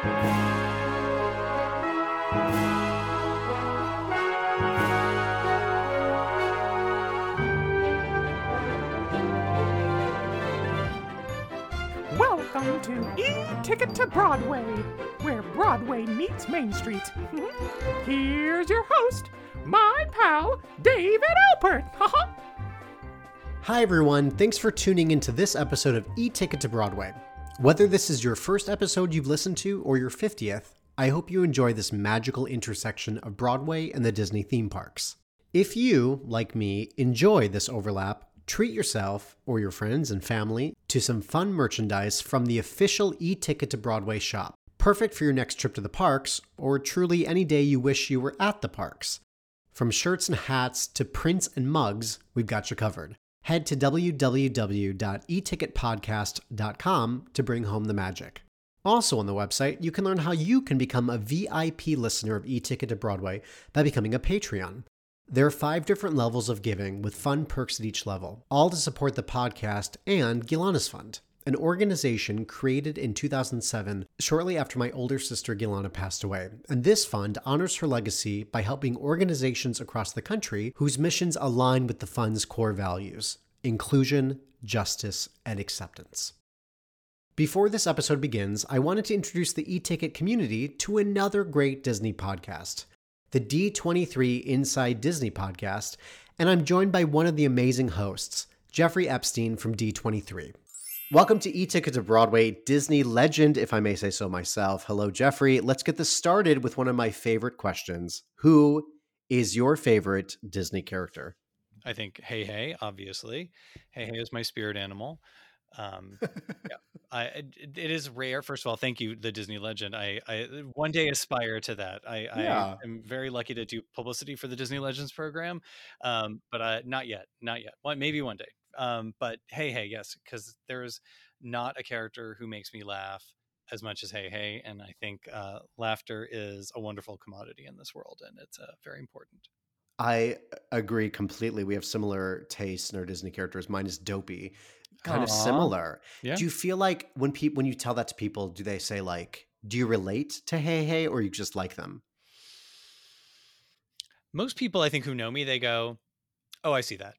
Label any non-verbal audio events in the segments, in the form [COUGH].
Welcome to E-Ticket to Broadway, where Broadway meets Main Street. [LAUGHS] Here's your host, my pal, David Alpert. [LAUGHS] Hi, everyone. Thanks for tuning into this episode of E Ticket to Broadway. Whether this is your first episode you've listened to or your 50th, I hope you enjoy this magical intersection of Broadway and the Disney theme parks. If you, like me, enjoy this overlap, treat yourself or your friends and family to some fun merchandise from the official E Ticket to Broadway shop. Perfect for your next trip to the parks or truly any day you wish you were at the parks. From shirts and hats to prints and mugs, we've got you covered. Head to www.eticketpodcast.com to bring home the magic. Also on the website, you can learn how you can become a VIP listener of eTicket to Broadway by becoming a Patreon. There are five different levels of giving with fun perks at each level, all to support the podcast and Gilanas Fund, an organization created in 2007 shortly after my older sister Gilana passed away. And this fund honors her legacy by helping organizations across the country whose missions align with the fund's core values inclusion, justice, and acceptance. Before this episode begins, I wanted to introduce the e-ticket community to another great Disney podcast the D23 Inside Disney podcast, and I'm joined by one of the amazing hosts, Jeffrey Epstein from D23. Welcome to E-Ticket to Broadway, Disney legend, if I may say so myself. Hello, Jeffrey. Let's get this started with one of my favorite questions. Who is your favorite Disney character? I think Heihei, obviously. Heihei is my spirit animal. Um, yeah, I, it, it is rare. First of all, thank you, the Disney legend. I, I one day aspire to that. I, Yeah. I am very lucky to do publicity for the Disney Legends program, um, but uh, not yet, not yet. One, maybe one day. Um, but hey, hey, yes, because there's not a character who makes me laugh as much as hey, hey, and I think uh, laughter is a wonderful commodity in this world, and it's uh, very important. I agree completely. We have similar tastes in our Disney characters. Mine is dopey, kind of similar. Yeah. Do you feel like when people when you tell that to people, do they say like, "Do you relate to Heihei," or you just like them? most people I think who know me, they go, "Oh, I see that,"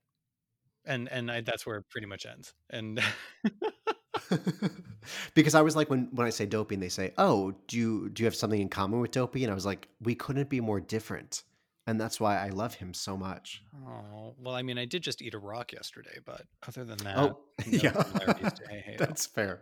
and and I, that's where it pretty much ends. And [LAUGHS] because I was like, when when I say dopey, and they say, "Oh, do you do you have something in common with dopey?" And I was like, we couldn't be more different, and that's why I love him so much. oh, well, I mean, I did just eat a rock yesterday, but other than that, Oh, [LAUGHS] no yeah, similarities [LAUGHS] to Heihei at all. that's fair.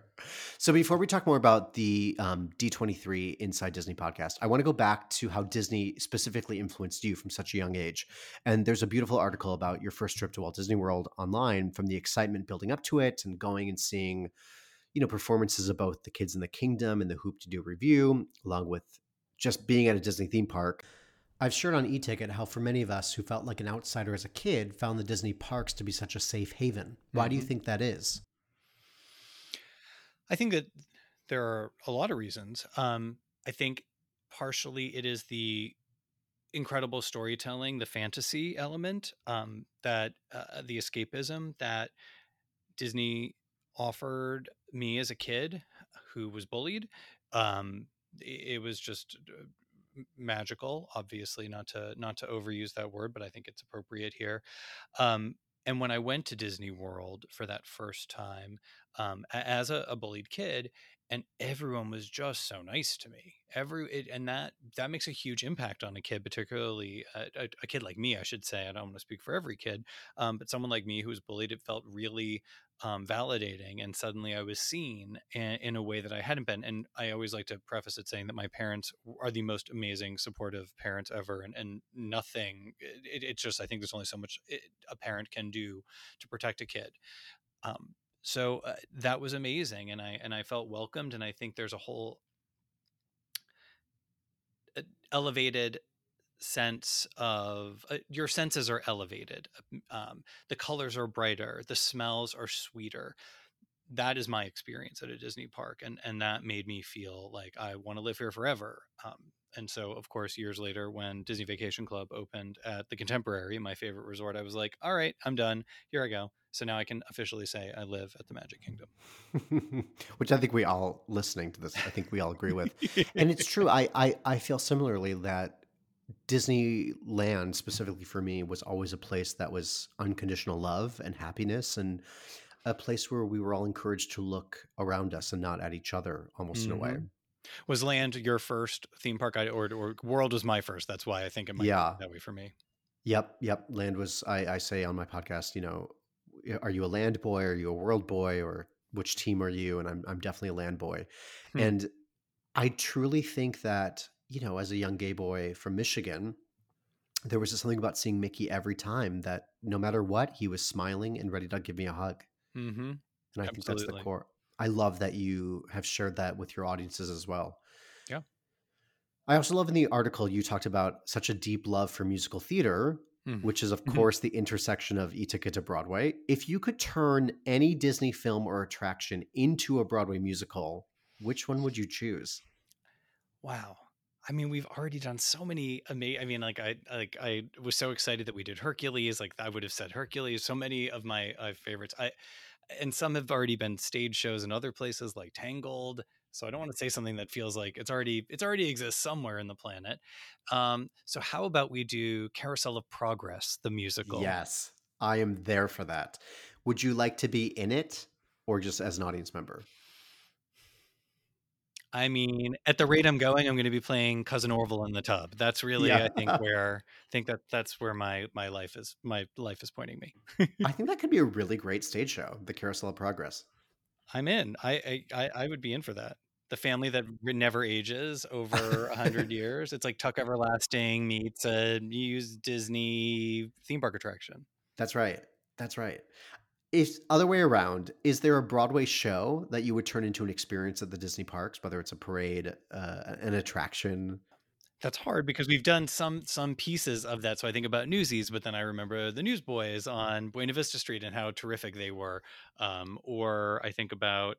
So before we talk more about the um, D23 Inside Disney podcast, I want to go back to how Disney specifically influenced you from such a young age. And there's a beautiful article about your first trip to Walt Disney World online, from the excitement building up to it, and going and seeing, you know, performances of both the Kids in the Kingdom and the Hoop-Dee-Doo Revue, along with just being at a Disney theme park. I've shared on eTicket how, for many of us who felt like an outsider as a kid, found the Disney parks to be such a safe haven. Why do you Mhm. think that is? I think that there are a lot of reasons. Um, I think partially it is the incredible storytelling, the fantasy element, um, that uh, the escapism that Disney offered me as a kid who was bullied. Um, it, it was just uh, magical. Obviously, not to not to overuse that word, but I think it's appropriate here. Um, and when I went to Disney World for that first time, um, as a, a bullied kid, and everyone was just so nice to me. Every it, and that that makes a huge impact on a kid particularly a, a, a, kid like me i should say i don't want to speak for every kid um, but someone like me who was bullied it felt really um, validating and suddenly i was seen in, in, a way that i hadn't been and i always like to preface it saying that my parents are the most amazing supportive parents ever and, and nothing it, it's just i think there's only so much it, a parent can do to protect a kid. Um, so uh, that was amazing and i and i felt welcomed and i think there's a whole elevated sense of uh, your senses are elevated um, the colors are brighter the smells are sweeter that is my experience at a disney park and and that made me feel like i want to live here forever um, and so of course years later when disney vacation club opened at the contemporary my favorite resort i was like all right i'm done here i go so now I can officially say I live at the Magic Kingdom. [LAUGHS] Which I think we all listening to this, I think we all agree with. [LAUGHS] and it's true. I, I, I feel similarly that Disneyland, specifically for me, was always a place that was unconditional love and happiness and a place where we were all encouraged to look around us and not at each other almost mm-hmm. in a way. Mm-hmm. Was Land your first theme park, or, or World was my first? That's why I think it might yeah. be that way for me. Yep, yep. Land was I, I say on my podcast, you know, are you a land boy? Are you a world boy? Or which team are you? And I'm I'm definitely a land boy. Hmm. And I truly think that you know, as a young gay boy from Michigan, there was just something about seeing Mickey every time that no matter what, he was smiling and ready to give me a hug. Mm-hmm. And I Absolutely. think that's the core. I love that you have shared that with your audiences as well. Yeah. I also love in the article you talked about such a deep love for musical theater mm. which is, of mm-hmm. course, the intersection of e-ticket to Broadway. If you could turn any Disney film or attraction into a Broadway musical, which one would you choose? Wow. I mean, we've already done so many amazing. I mean, like I like I was so excited that we did Hercules. Like I would have said Hercules. So many of my uh, favorites. I and some have already been stage shows in other places like Tangled. So I don't want to say something that feels like it's already it's already exists somewhere in the planet. Um, so how about we do Carousel of Progress, the musical? Yes, I am there for that. Would you like to be in it or just as an audience member? I mean, at the rate I'm going, I'm going to be playing cousin Orville in the tub. That's really, yeah. I think, where I think that that's where my my life is. My life is pointing me. I think that could be a really great stage show, the Carousel of Progress. I'm in. I I I would be in for that the family that never ages over a hundred [LAUGHS] years. It's like Tuck Everlasting meets a used Disney theme park attraction. That's right. That's right. If other way around, is there a Broadway show that you would turn into an experience at the Disney parks, whether it's a parade, uh, an attraction? That's hard because we've done some some pieces of that. So I think about Newsies, but then I remember the Newsboys on Buena Vista Street and how terrific they were. Um, or I think about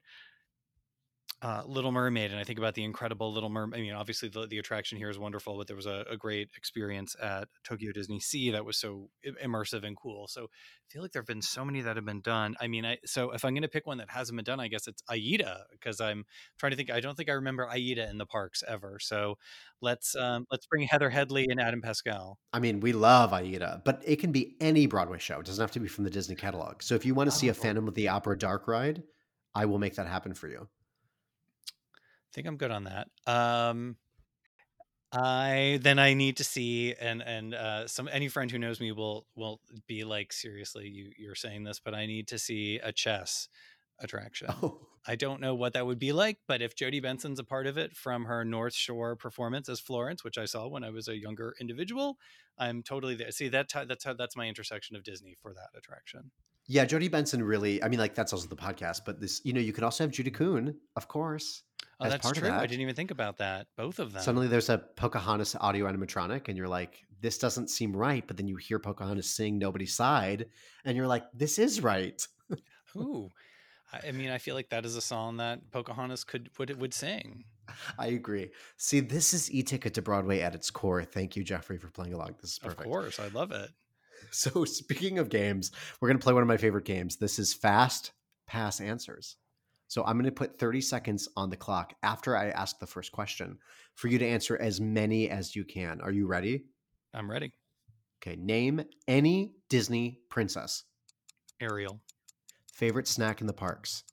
uh, Little Mermaid, and I think about the incredible Little Mermaid. I mean, obviously the, the attraction here is wonderful, but there was a, a, great experience at Tokyo Disney Sea that was so immersive and cool. So I feel like there have been so many that have been done. I mean, I so if I'm going to pick one that hasn't been done, I guess it's Aida because I'm trying to think. I don't think I remember Aida in the parks ever. So let's um, let's bring Heather Headley and Adam Pascal. I mean, we love Aida, but it can be any Broadway show. It doesn't have to be from the Disney catalog. So if you want to oh. see a Phantom of the Opera dark ride, I will make that happen for you think I'm good on that. Um, I then I need to see and and uh, some any friend who knows me will will be like seriously you you're saying this, but I need to see a chess [LAUGHS] attraction. Oh. I don't know what that would be like, but if Jodi Benson's a part of it from her North Shore performance as Florence, which I saw when I was a younger individual, I'm totally there. See that that's how that's my intersection of Disney for that attraction. Yeah, Jodi Benson really. I mean, like that's also the podcast, but this, you know, you could also have Judy Kuhn, of course. Oh, that's true. That. I didn't even think about that. Both of them. Suddenly, there's a Pocahontas audio animatronic, and you're like, "This doesn't seem right." But then you hear Pocahontas sing "Nobody's Side," and you're like, "This is right." Ooh, I mean, I feel like that is a song that Pocahontas could would would sing. I agree. See, this is e-ticket to Broadway at its core. Thank you, Jeffrey, for playing along. This is perfect. Of course, I love it. [LAUGHS] So, speaking of games, we're going to play one of my favorite games. This is Fast Pass Answers. So I'm going to put 30 seconds on the clock after I ask the first question for you to answer as many as you can. Are you ready? I'm ready. Okay. Name any Disney princess. Ariel. Favorite snack in the parks.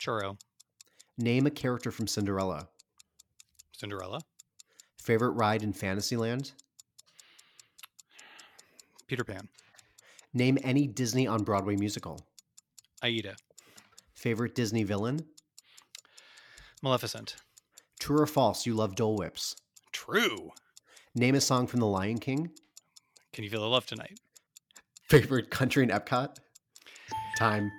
Churro. Name a character from Cinderella. Cinderella. Favorite ride in Fantasyland. Peter Pan. Name any Disney on Broadway musical. Aida. Favorite Disney villain. Maleficent. True or false, you love Dole Whips. True. Name a song from The Lion King. Can you feel the love tonight? Favorite country in Epcot. Time.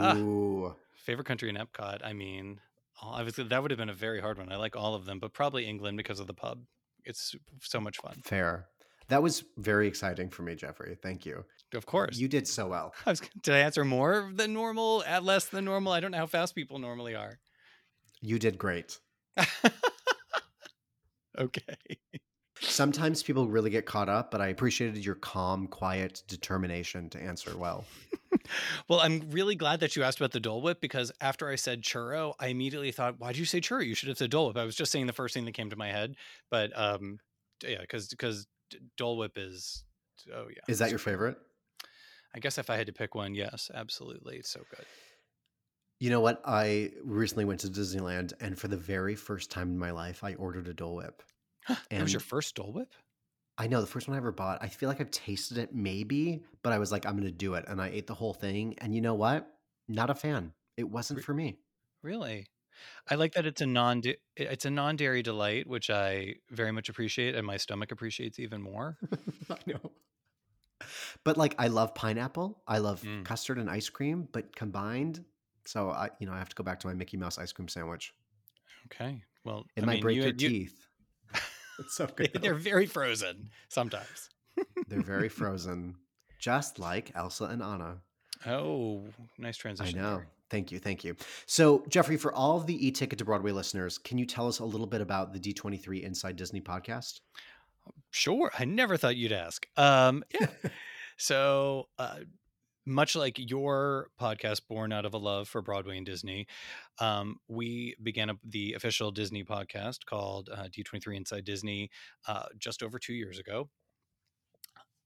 Ah. Ooh. Favorite country in Epcot? I mean, obviously that would have been a very hard one. I like all of them, but probably England because of the pub. It's so much fun. Fair. That was very exciting for me, Jeffrey. Thank you. Of course. You did so well. [LAUGHS] I was, did I answer more than normal? At less than normal? I don't know how fast people normally are. You did great. [LAUGHS] okay. Sometimes people really get caught up, but I appreciated your calm, quiet determination to answer well. [LAUGHS] well, I'm really glad that you asked about the Dole Whip because after I said churro, I immediately thought, why did you say churro? You should have said Dole Whip. I was just saying the first thing that came to my head, but um, yeah, because because Dole Whip is oh yeah. Is that your favorite? I guess if I had to pick one, yes, absolutely. It's so good. You know what? I recently went to Disneyland, and for the very first time in my life, I ordered a Dole Whip. [GASPS] that was your first Dole Whip? I know the first one I ever bought. I feel like I've tasted it maybe, but I was like, I'm going to do it, and I ate the whole thing. And you know what? Not a fan. It wasn't for me. Really? I like that it's a non it's a non dairy delight, which I very much appreciate, and my stomach appreciates even more. [LAUGHS] I know. But like, I love pineapple. I love Mm. custard and ice cream, but combined. So I, you know, I have to go back to my Mickey Mouse ice cream sandwich. Okay. Well, It I might mean, break you- your you- teeth. [LAUGHS] It's so good. [LAUGHS] They're very frozen sometimes. They're very frozen, just like Elsa and Anna. Oh, nice transition. I know. there. Thank you. Thank you. So, Jeffrey, for all of the e ticket to Broadway listeners, can you tell us a little bit about the D23 Inside Disney podcast? Sure. I never thought you'd ask. Um, yeah. [LAUGHS] so, uh, much like your podcast, Born Out of a Love for Broadway and Disney, um, we began a, the official Disney podcast called uh, D23 Inside Disney uh, just over two years ago.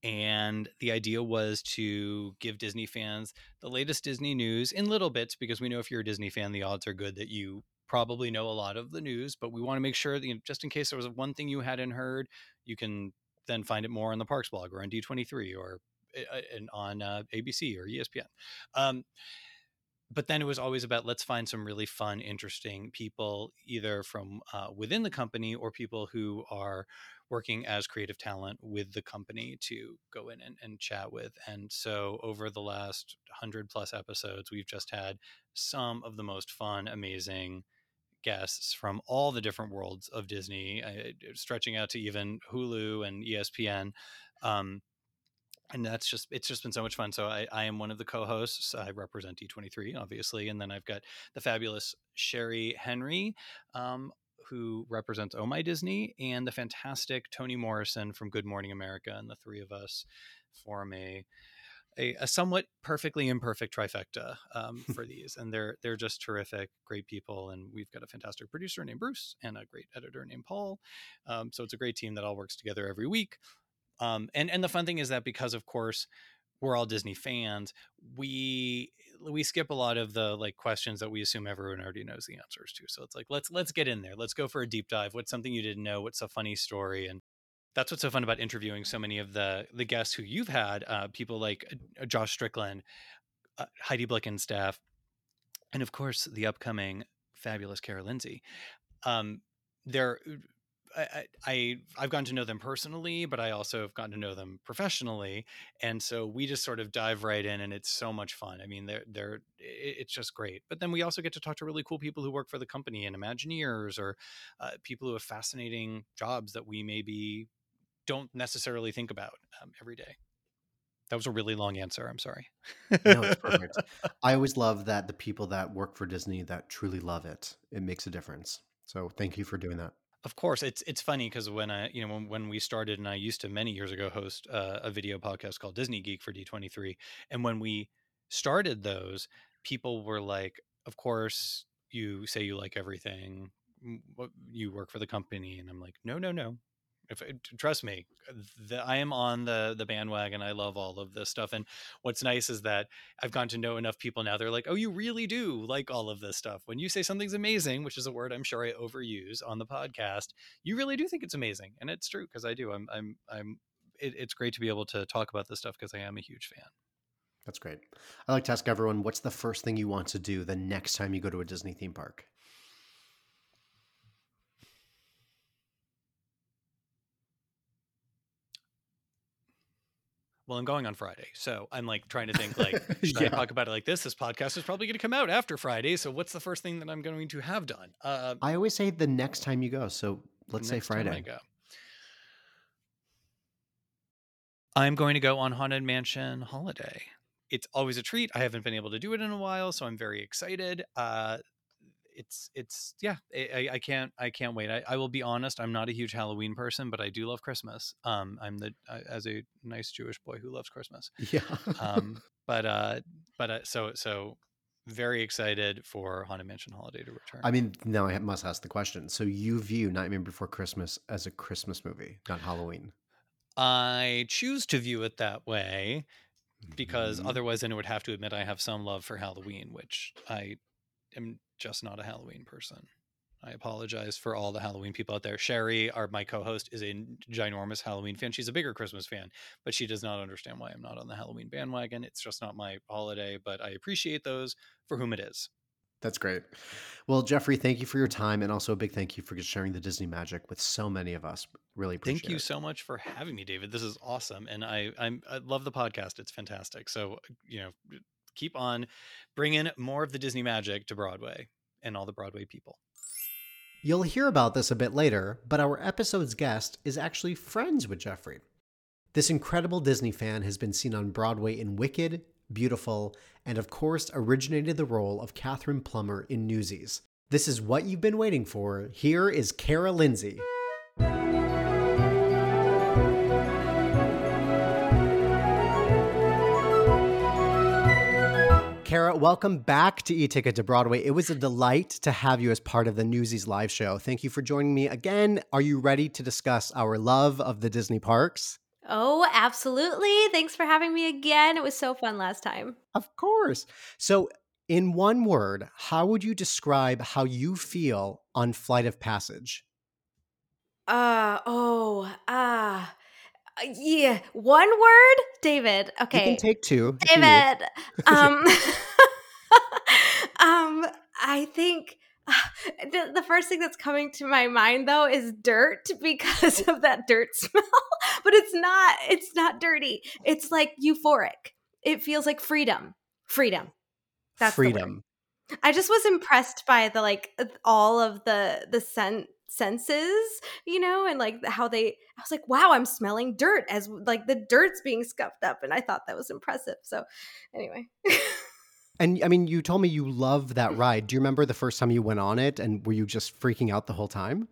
And the idea was to give Disney fans the latest Disney news in little bits, because we know if you're a Disney fan, the odds are good that you probably know a lot of the news. But we want to make sure that, you know, just in case there was one thing you hadn't heard, you can then find it more on the Parks blog or on D23 or uh, and on uh, ABC or ESPN. Um, but then it was always about let's find some really fun, interesting people, either from uh, within the company or people who are working as creative talent with the company to go in and, and chat with. And so over the last 100 plus episodes, we've just had some of the most fun, amazing guests from all the different worlds of Disney, uh, stretching out to even Hulu and ESPN. Um, and that's just it's just been so much fun so i, I am one of the co-hosts i represent d23 obviously and then i've got the fabulous sherry henry um, who represents oh my disney and the fantastic toni morrison from good morning america and the three of us form a a, a somewhat perfectly imperfect trifecta um, [LAUGHS] for these. And they're they're just terrific great people and we've got a fantastic producer named bruce and a great editor named paul. Um, so it's a great team that all works together every week. Um, and and the fun thing is that because of course we're all Disney fans, we we skip a lot of the like questions that we assume everyone already knows the answers to. So it's like let's let's get in there. Let's go for a deep dive. What's something you didn't know? What's a funny story? And that's what's so fun about interviewing so many of the the guests who you've had, uh, people like uh, Josh Strickland, uh, Heidi Blickenstaff, and of course the upcoming fabulous Kara Lindsay. Um, they're I, I I've gotten to know them personally, but I also have gotten to know them professionally, and so we just sort of dive right in, and it's so much fun. I mean, they're they're it's just great. But then we also get to talk to really cool people who work for the company and Imagineers or uh, people who have fascinating jobs that we maybe don't necessarily think about um, every day. That was a really long answer. I'm sorry. No, it's perfect. [LAUGHS] I always love that the people that work for Disney that truly love it, it makes a difference. So thank you for doing that. Of course, it's it's funny because when I you know when, when we started and I used to many years ago host uh, a video podcast called Disney Geek for D23, and when we started those, people were like, of course, you say you like everything. You work for the company, and I'm like, no, no, no. If uh, trust me, the, I am on the the bandwagon. I love all of this stuff, and what's nice is that I've gotten to know enough people now. They're like, "Oh, you really do like all of this stuff." When you say something's amazing, which is a word I'm sure I overuse on the podcast, you really do think it's amazing, and it's true because I do. I'm I'm I'm. It, it's great to be able to talk about this stuff because I am a huge fan. That's great. I like to ask everyone, what's the first thing you want to do the next time you go to a Disney theme park? Well, I'm going on Friday. So I'm like trying to think like, [LAUGHS] should yeah. I talk about it like this? This podcast is probably going to come out after Friday. So what's the first thing that I'm going to have done? Uh, I always say the next time you go. So let's say Friday. go. I'm going to go on Haunted Mansion holiday. It's always a treat. I haven't been able to do it in a while, so I'm very excited. Uh, it's it's yeah I, I can't i can't wait. I, I will be honest i'm not a huge halloween person but i do love christmas. Um i'm the uh, as a nice jewish boy who loves christmas. Yeah. Um [LAUGHS] but uh but uh, so so very excited for haunted mansion holiday to return. i mean now i must ask the question. So you view nightmare before christmas as a christmas movie not halloween? I choose to view it that way because mm-hmm. otherwise then it would have to admit I have some love for Halloween, which I am just not a Halloween person. I apologize for all the Halloween people out there. Sherry, our my co-host, is a ginormous Halloween fan. She's a bigger Christmas fan, but she does not understand why I'm not on the Halloween bandwagon. It's just not my holiday, but I appreciate those for whom it is. That's great. Well, Jeffrey, thank you for your time, and also a big thank you for sharing the Disney magic with so many of us. Really appreciate. It. Thank you it. so much for having me, David. This is awesome, and I I'm, I love the podcast. It's fantastic. So uh, you know, keep on bringing more of the Disney magic to Broadway and all the Broadway people. You'll hear about this a bit later, but our episode's guest is actually friends with Jeffrey. This incredible Disney fan has been seen on Broadway in Wicked, Beautiful, and of course originated the role of Katherine Plumber in Newsies. This is what you've been waiting for. Here is Kara Lindsay. Kara, welcome back to E-Ticket to Broadway. It was a delight to have you as part of the Newsies live show. Thank you for joining me again. Are you ready to discuss our love of the Disney parks? Oh, absolutely. Thanks for having me again. It was so fun last time. Of course. So, in one word, how would you describe how you feel on Flight of Passage? Uh, oh, ah. Uh, uh, yeah, one word, David. Okay, you can take two, David. [LAUGHS] um, [LAUGHS] um, I think uh, [SIGHS] the, the first thing that's coming to my mind though is dirt [LAUGHS] because of that dirt smell. but it's not. It's not dirty. It's like euphoric. It feels like freedom. Freedom. That's freedom. I just was impressed by the like all of the the scent senses, you know, and like how they I was like, wow, I'm smelling dirt as like the dirt's being scuffed up. And I thought that was impressive. So anyway. [LAUGHS] and I mean, you told me you love that ride. Do you remember the first time you went on it and were you just freaking out the whole time?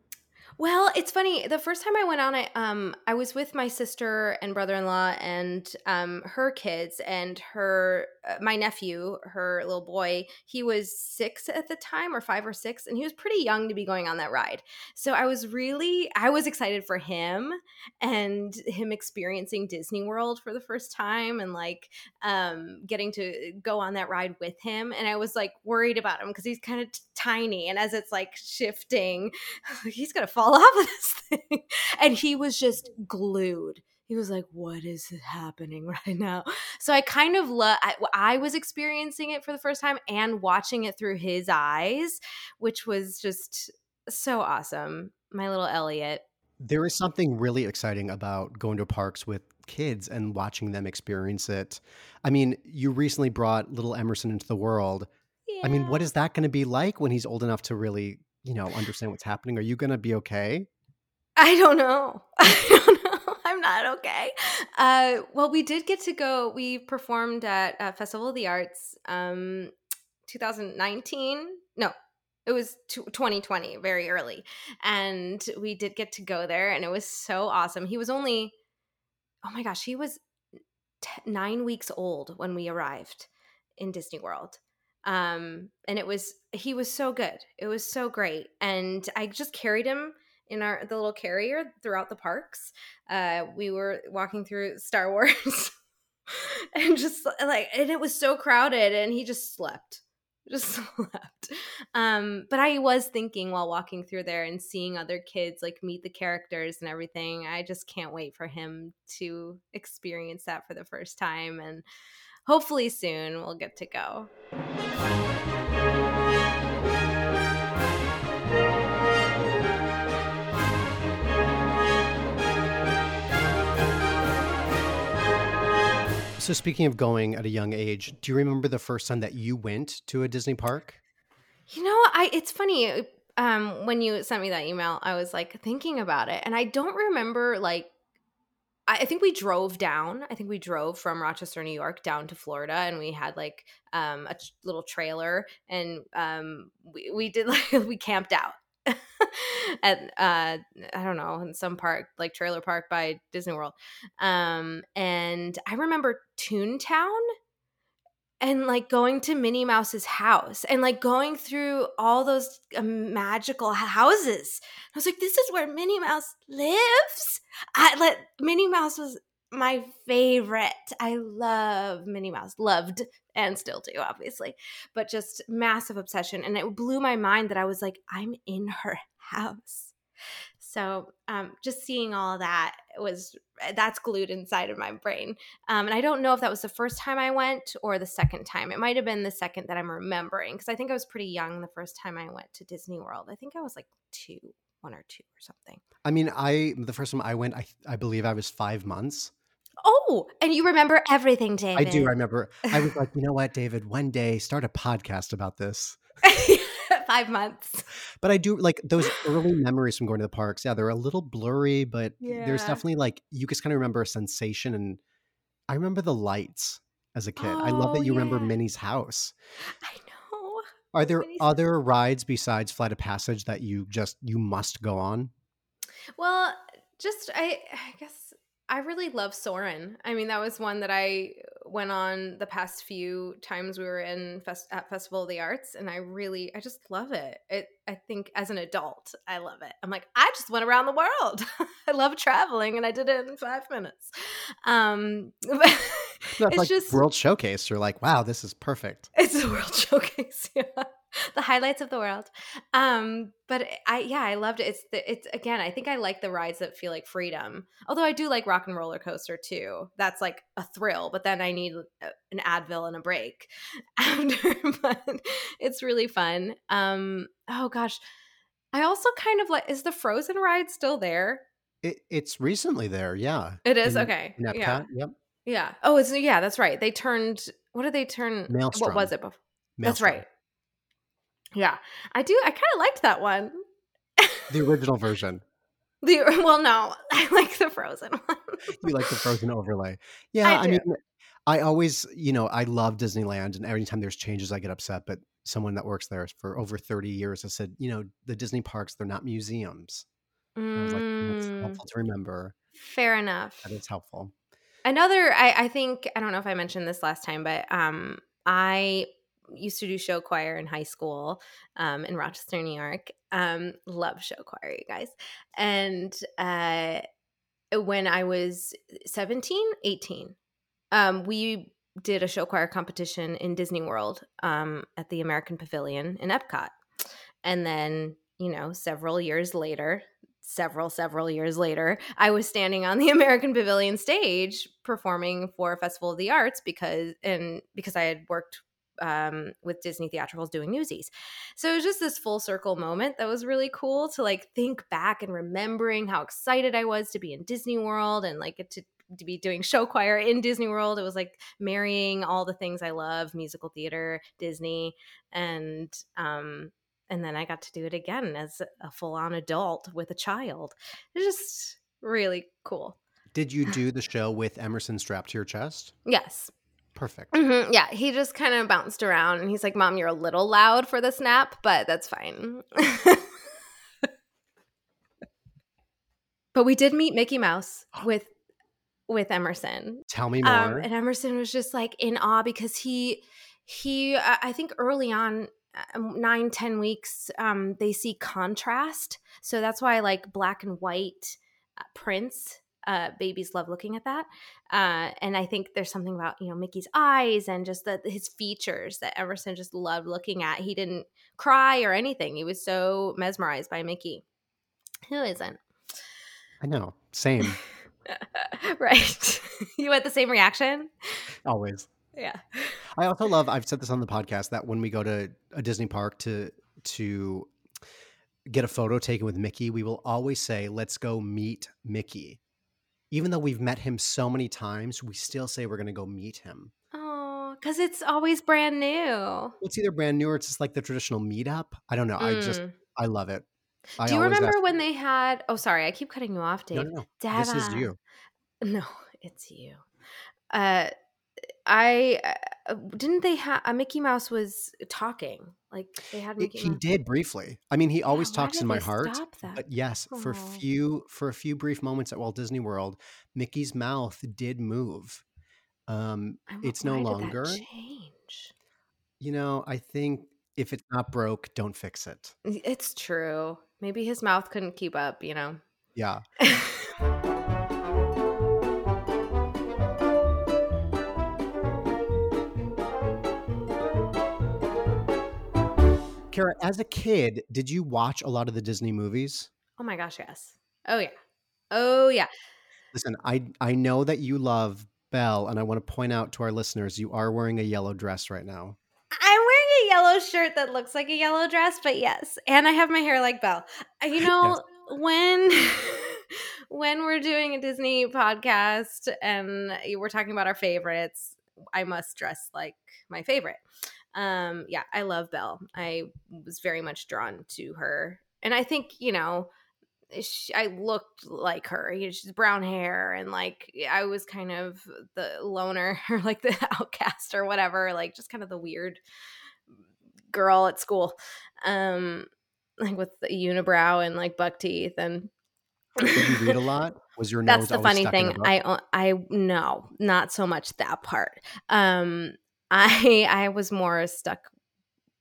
Well, it's funny. The first time I went on it, um, I was with my sister and brother-in-law and um, her kids and her, my nephew, her little boy. He was six at the time, or five or six, and he was pretty young to be going on that ride. So I was really, I was excited for him and him experiencing Disney World for the first time and like um, getting to go on that ride with him. And I was like worried about him because he's kind of t- tiny, and as it's like shifting, [SIGHS] he's gonna fall [LAUGHS] off of this thing. And he was just glued. He was like, What is happening [LAUGHS] right now? So I kind of love, I, I was experiencing it for the first time and watching it through his eyes, which was just so awesome. My little Elliot. There is something really exciting about going to parks with kids and watching them experience it. I mean, you recently brought little Emerson into the world. Yeah. I mean, what is that going to be like when he's old enough to really you know, understand what's happening? Are you going to be okay? I don't know. [LAUGHS] I don't know. I'm not okay. Uh, well, we did get to go. We performed at uh, Festival of the Arts, um, 2019. No, it was 2020, very early, and we did get to go there, and it was so awesome. He was only, oh my gosh, he was t- nine weeks old when we arrived in Disney World Um, and it was he was so good. It was so great, and I just carried him in our the little carrier throughout the parks. Uh, we were walking through Star Wars, [LAUGHS] and just like, and it was so crowded, and he just slept just [LAUGHS] slept. Um, but I was thinking while walking through there and seeing other kids like meet the characters and everything, I just can't wait for him to experience that for the first time. And hopefully soon we'll get to go. So, speaking of going at a young age, do you remember the first time that you went to a Disney park? You know, I it's funny. Um, when you sent me that email, I was like thinking about it, and I don't remember like. I think we drove down. I think we drove from Rochester, New York, down to Florida, and we had like um, a little trailer, and um, we we did [LAUGHS] like we camped out [LAUGHS] at uh I don't know in some park like trailer park by Disney World. Um and I remember Toontown and like going to Minnie Mouse's house and like going through all those uh, magical houses. I was like, this is where Minnie Mouse lives. I let Minnie Mouse was my favorite. I love Minnie Mouse, loved and still do, obviously, but just massive obsession. And it blew my mind that I was like, I'm in her [LAUGHS] house. So um, just seeing all that was that's glued inside of my brain. Um, and I don't know if that was the first time I went or the second time. It might have been the second that I'm remembering because I think I was pretty young the first time I went to Disney World. I think I was like two, one or two or something. I mean, I the first time I went, I I believe I was five months. Oh, and you remember everything, David. I do. I remember. I was like, you know what, David? One day, start a podcast about this. [LAUGHS] Five months. But I do like those early memories from going to the parks. Yeah, they're a little blurry, but there's definitely like you just kind of remember a sensation. And I remember the lights as a kid. I love Oh, that you remember. Minnie's house. I know. Are there Minnie's house. other rides besides Flight of Passage that you just you must go on? Well, just I, I guess I really love Soarin'. I mean, that was one that I went on the past few times we were in fest- at Festival of the Arts, and I really, I just love it. It, I think, as an adult, I love it. I'm like, I just went around the world. [LAUGHS] I love traveling, and I did it in five minutes. Um, [LAUGHS] it's like just World Showcase. You're like, wow, this is perfect. it's a world [LAUGHS] showcase yeah [LAUGHS] the highlights of the world. Um but i yeah i loved it. It's the it's again i think i like the rides that feel like freedom although i do like Rock 'n' Roller Coaster too. That's like a thrill but then i need an advil and a break [LAUGHS] after [LAUGHS] but it's really fun. Um oh gosh i also kind of like is the frozen ride still there? It, it's recently there, yeah. it is? In- okay In yeah. Yep. yeah. Oh it's yeah that's right. They turned what did they turn Maelstrom. what was it before That's right. Yeah, I do. I kind of liked that one. The original version. [LAUGHS] The well, no, [LAUGHS] I like the Frozen [LAUGHS] one. You like the frozen overlay. Yeah, I I, mean, I always, you know, I love Disneyland, and every time there's changes, I get upset. But someone that works there for over 30 years has said, you know, the Disney parks, they're not museums. And I was like, that's Mm, helpful to remember. fair enough. That is helpful. Another, I, I think I don't know if I mentioned this last time, but um, I used to do show choir in high school um, in Rochester, New York. Um, love show choir, you guys. And uh, when I was 17, 18, um, we did a show choir competition in Disney World um, at the American Pavilion in Epcot. And then, you know, several years later, several, several years later, I was standing on the [LAUGHS] American Pavilion stage performing for Festival of the Arts because and because I had worked um, with Disney Theatricals doing Newsies. So it was just this full circle moment that was really cool to like think back and remembering how excited I was to be in Disney World and like to to be doing show choir in Disney World. It was like marrying all the things I love, musical theater, Disney, and um and then I got to do it again as a full-on adult with a child. It's just really cool. Did you [SIGHS] do the show with Emerson strapped to your chest? Yes. Perfect. Mhm, Yeah, he just kind of bounced around and he's like, Mom, you're a little loud for the snap, but that's fine. [LAUGHS] but we did meet Mickey Mouse with with Emerson. Tell me more. Um, and Emerson was just like in awe because he he uh, i think early on um, nine ten weeks um they see contrast so that's why I like black and white uh, prints uh babies love looking at that uh and i think there's something about you know mickey's eyes and just the his features that emerson just loved looking at he didn't cry or anything he was so mesmerized by mickey who isn't I know. Same. [LAUGHS] right [LAUGHS] you had the same reaction Always. yeah I also love I've said this on the podcast that when we go to a Disney park to to get a photo taken with Mickey, we will always say, "Let's go meet Mickey." Even though we've met him so many times, we still say we're going to go meet him. oh because it's always brand new It's either brand new or it's just like the traditional meetup. I don't know. I just Mm. I love it. I Do you remember when they had? Oh, sorry, I keep cutting you off, Dave. No, no, no. This is you. [LAUGHS] No, it's you. Uh, I uh, didn't they have a Mickey Mouse was talking like they had It- he Mouse. did briefly. I mean, he always talks in my heart. But yes, for a few for a few brief moments at Walt Disney World, Mickey's mouth did move. Um, it's no why did that longer. change. You know, I think if it's not broke, don't fix it. It's true. Maybe his mouth couldn't keep up. You know. Yeah. [LAUGHS] Kara, as a kid, did you watch a lot of the Disney movies? oh my gosh, yes. Oh yeah. Oh yeah. Listen, I I know that you love Belle, and I want to point out to our listeners you are wearing a yellow dress right now. I'm wearing a yellow shirt that looks like a yellow dress, but yes, and I have my hair like Belle. Uh, You [LAUGHS] know, when [LAUGHS] when we're doing a Disney podcast and we're talking about our favorites, I must dress like my favorite. Um, yeah, I love Belle. I was very much drawn to her, and I think you know. She, I looked like her. You know, she's brown hair, and like I was kind of the loner, [LAUGHS] or like the [LAUGHS] outcast, or whatever. Like just kind of the weird girl at school, um, like with the unibrow and like buck teeth. And [LAUGHS] Did you read a lot? Was your nose that's the funny thing. i I no, not so much that part. Um, I I was more stuck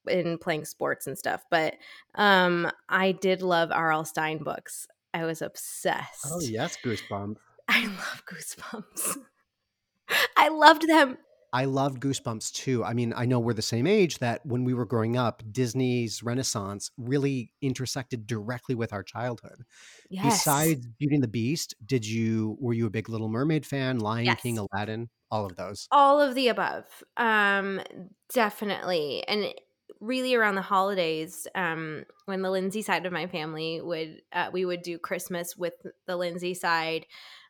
in playing sports and stuff, but um, I did love R.L. Stine books. I was obsessed. Oh yes, Goosebumps. I love Goosebumps. [LAUGHS] I loved them. I loved Goosebumps too. I mean, I know we're the same age that when we were growing up, Disney's Renaissance really intersected directly with our childhood. Yes. Besides Beauty and the Beast, did you were you a big Little Mermaid fan, Lion King, Aladdin, all of those? all of the above um definitely and really around the holidays um when the lindsay side of my family would uh, we would do christmas with the lindsay side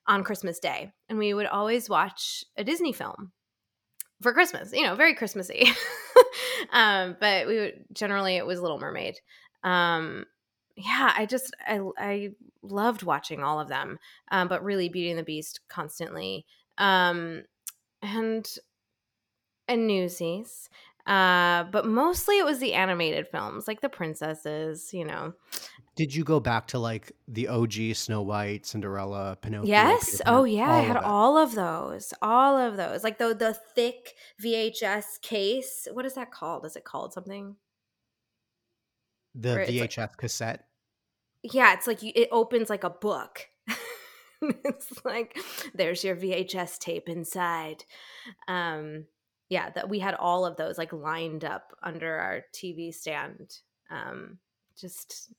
on christmas day and we would always watch a disney film for christmas you know very christmassy. [LAUGHS] Um but we would generally it was little mermaid. Um yeah i just i i loved watching all of them um but really beauty and the beast constantly. Um and and newsies uh but mostly it was the animated films like the princesses you know Did you go back to like the OG Snow White, Cinderella, Pinocchio? yes. Peter oh yeah. I had of all of those all of those. Like the the thick vhs case what is that called? Is it called something? The it's like- VHS cassette. yeah it's like you, it opens like a book. [LAUGHS] It's like there's your vhs tape inside. Um yeah that we had all of those like lined up under our tv stand. Um just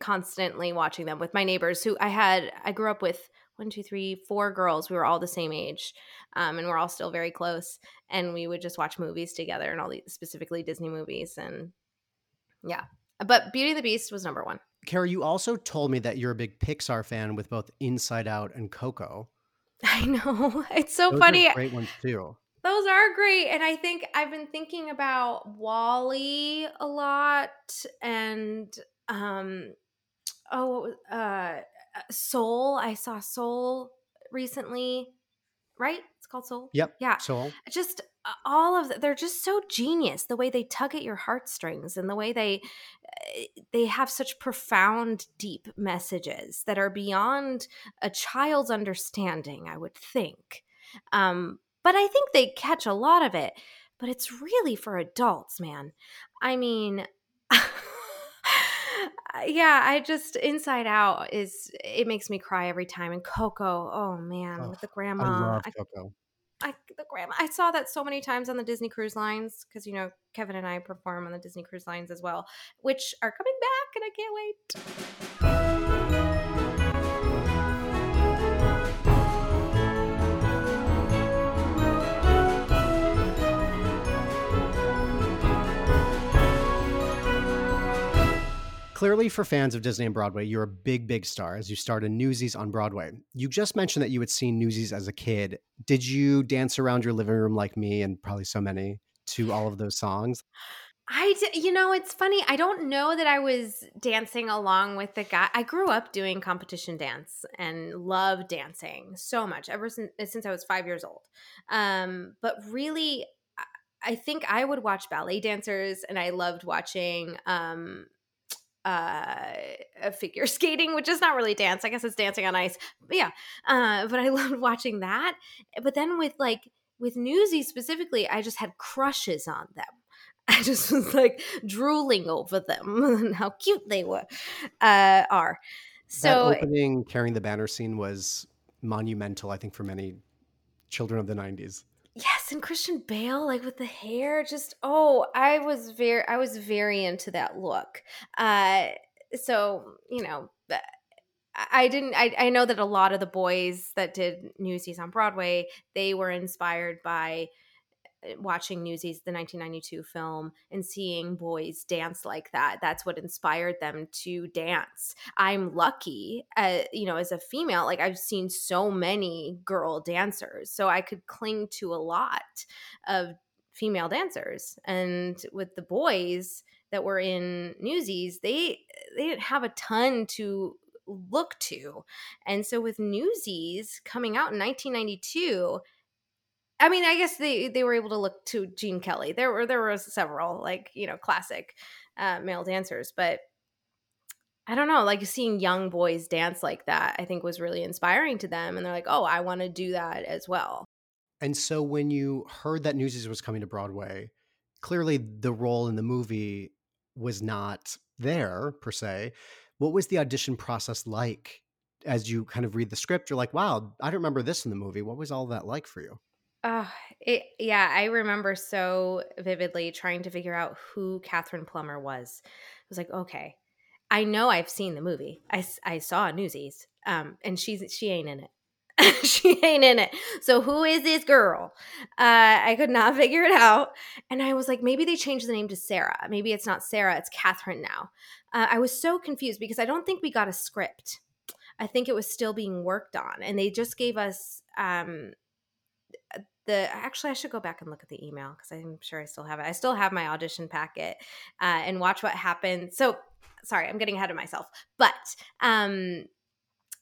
constantly watching them with my neighbors who i had i grew up with one two three four girls we were all the same age um, and we're all still very close and we would just watch movies together and all these specifically disney movies and yeah but beauty and the beast was number one Kara, you also told me that you're a big Pixar fan with both Inside Out and Coco. [LAUGHS] I know. It's so Those are funny. great ones too. Those are great. And I think I've been thinking about WALL-E a lot and um oh was uh Soul. I saw Soul recently. Right? It's called Soul. Yep. Yeah. So Just uh, all of the, they're just so genius the way they tug at your heartstrings and the way they uh, they have such profound deep messages that are beyond a child's understanding i would think um but i think they catch a lot of it but it's really for adults, man. I mean, yeah, I just Inside Out is it makes me cry every time. And Coco, oh man, oh, with the grandma. I love Coco. I, the grandma. I saw that so many times on the Disney Cruise Lines because you know Kevin and I perform on the Disney Cruise Lines as well, which are coming back, and I can't wait. Clearly, for fans of Disney and Broadway, you're a big, big star as you started Newsies on Broadway. You just mentioned that you had seen Newsies as a kid. Did you dance around your living room like me and probably so many to all of those songs? I, you know, it's funny. I don't know that I was dancing along with the guy. I grew up doing competition dance and loved dancing so much ever since since I was five years old. Um, but really, I think I would watch ballet dancers, and I loved watching um, uh, figure [LAUGHS] skating, which is not really dance. I guess it's dancing on ice. But yeah, uh, but I [LAUGHS] loved watching that. But then with like with Newsies specifically, I just had crushes on them. [LAUGHS] I just was like drooling over them and how cute they were uh, are. So that opening carrying the banner scene was monumental, I think, for many children of the '90s. Yes, and Christian Bale, like with the hair, just oh, I was very, I was very into that look. Uh, so you know, I didn't. I, I know that a lot of the boys that did Newsies on Broadway, they were inspired by watching Newsies, the 1992 film, and seeing boys dance like that. That's what inspired them to dance. I'm lucky, uh, you know, as a female, like I've seen so many girl dancers, so I could cling to a lot of female dancers. And with the boys that were in Newsies, they they didn't have a ton to look to. And so with Newsies coming out in 1992, I mean, I guess they they were able to look to Gene Kelly. There were there were several like you know classic uh, male dancers, but I don't know, like seeing young boys dance like that, I think was really inspiring to them, and they're like, oh, I want to do that as well. And so when you heard that Newsies was coming to Broadway, clearly the role in the movie was not there per se. What was the audition process like? As you kind of read the script, you're like, wow, I don't remember this in the movie. What was all that like for you? Oh, it, yeah, I remember so vividly trying to figure out who Katherine Plumber was. I was like, okay, I know I've seen the movie. I, I saw Newsies, um, and she's she ain't in it. [LAUGHS] she ain't in it. So who is this girl? Uh, I could not [LAUGHS] figure it out, and I was like, maybe they changed the name to Sarah. Maybe it's not Sarah. It's Katherine now. Uh, I was so confused because I don't think we got a script. I think it was still being worked on, and they just gave us um, the actually I should go back and look at the email because I'm sure I still have it. I still have my audition packet uh, and watch what happened. So sorry, I'm getting ahead of myself, but um,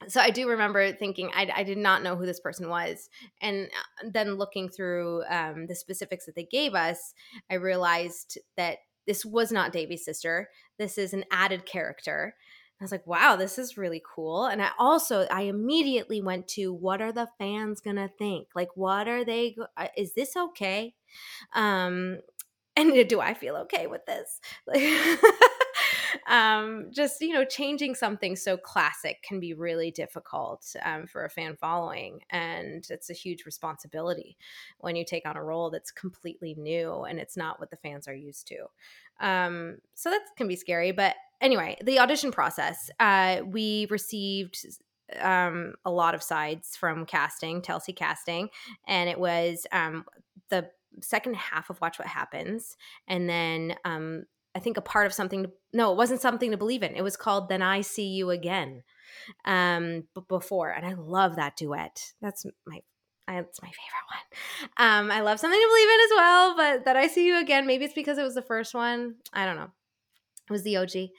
so I do remember thinking I, I, did not know who this person was, and uh, then looking through um, the specifics that they gave us, I realized that this was not Davy's sister. This is an added character I was like, wow, this is really cool. And I also, I immediately went to what are the fans going to think? Like, what are they, uh, is this okay? Um, [LAUGHS] and do I feel okay with this? Like, [LAUGHS] um, just you know, changing something so classic can be really difficult um, for a fan following, and it's a huge responsibility when you take on a role that's completely new and it's not what the fans are used to. Um, so that can be scary, but anyway, the audition process, uh, we received um, a lot of sides from casting, Telsey Casting, and it was um, the second half of Watch What Happens, and then um, I think a part of something. To, no, it wasn't something to believe in. It was called "Then I See You Again." Um, b- before, and I love that duet. That's my it's my favorite one. Um, I love something to believe in as well, but that I see you again. Maybe it's because it was the first one. I don't know. Was the OG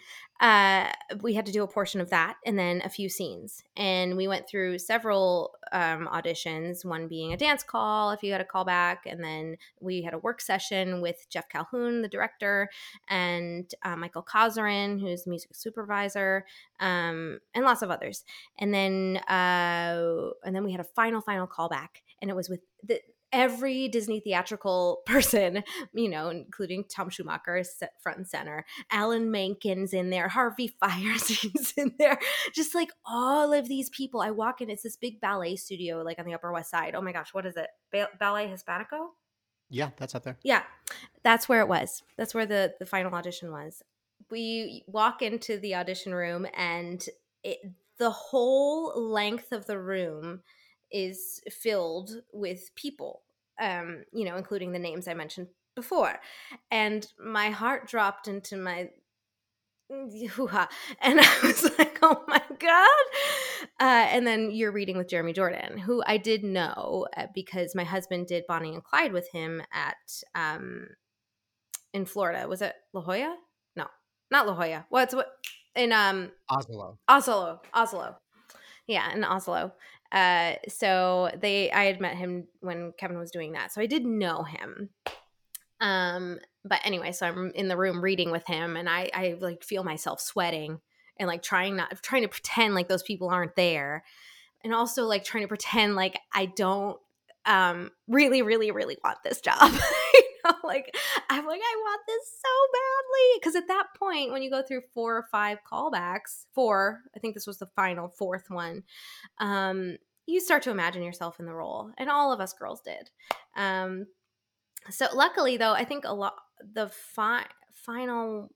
uh, we had to do a portion of that and then a few scenes. And we went through several um, auditions, one being a dance call, if you had a call back. And then we had a work session with Jeff Calhoun, the director, and uh, Michael Kosarin, who's the music supervisor, um, and lots of others. And then, uh, and then we had a final, final callback. And it was with the, every Disney theatrical [LAUGHS] person, you know, including Tom Schumacher is front and center, Alan Menken's in there, Harvey Fierstein's [LAUGHS] in there, just like all of these people. I walk in, it's this big ballet studio, like on the Upper West Side. Oh my gosh, what is it? Ba- ballet Hispanico? Yeah, that's up there. Yeah, that's where it was. That's where the the final audition was. We walk into the audition room, and it, the whole length of the room is filled with people um, you know, including the names I mentioned before. And my heart dropped into my [LAUGHS] hoo-ha and i was [LAUGHS] like oh my god. Uh, and then you're reading with jeremy jordan who i did know uh, because my husband did bonnie and clyde with him at um in florida. Was it la jolla? No not la jolla. What's what in um asolo. Asolo asolo. Yeah in asolo uh, so they, I had met him when Kevin was doing that, so I did know him. Um, but anyway, so I'm in the room reading with him, and I, I like feel myself sweating and like trying not, trying to pretend like those people aren't there, and also like trying to pretend like I don't um really really really want this job [LAUGHS] [LAUGHS] like I'm like, I want this so badly. Because at that point, when you go through four or five callbacks, four, I think this was the final fourth one, um, you start to imagine yourself in the role. And all of us girls did. Um, so luckily, though, I think a lot, the fi- final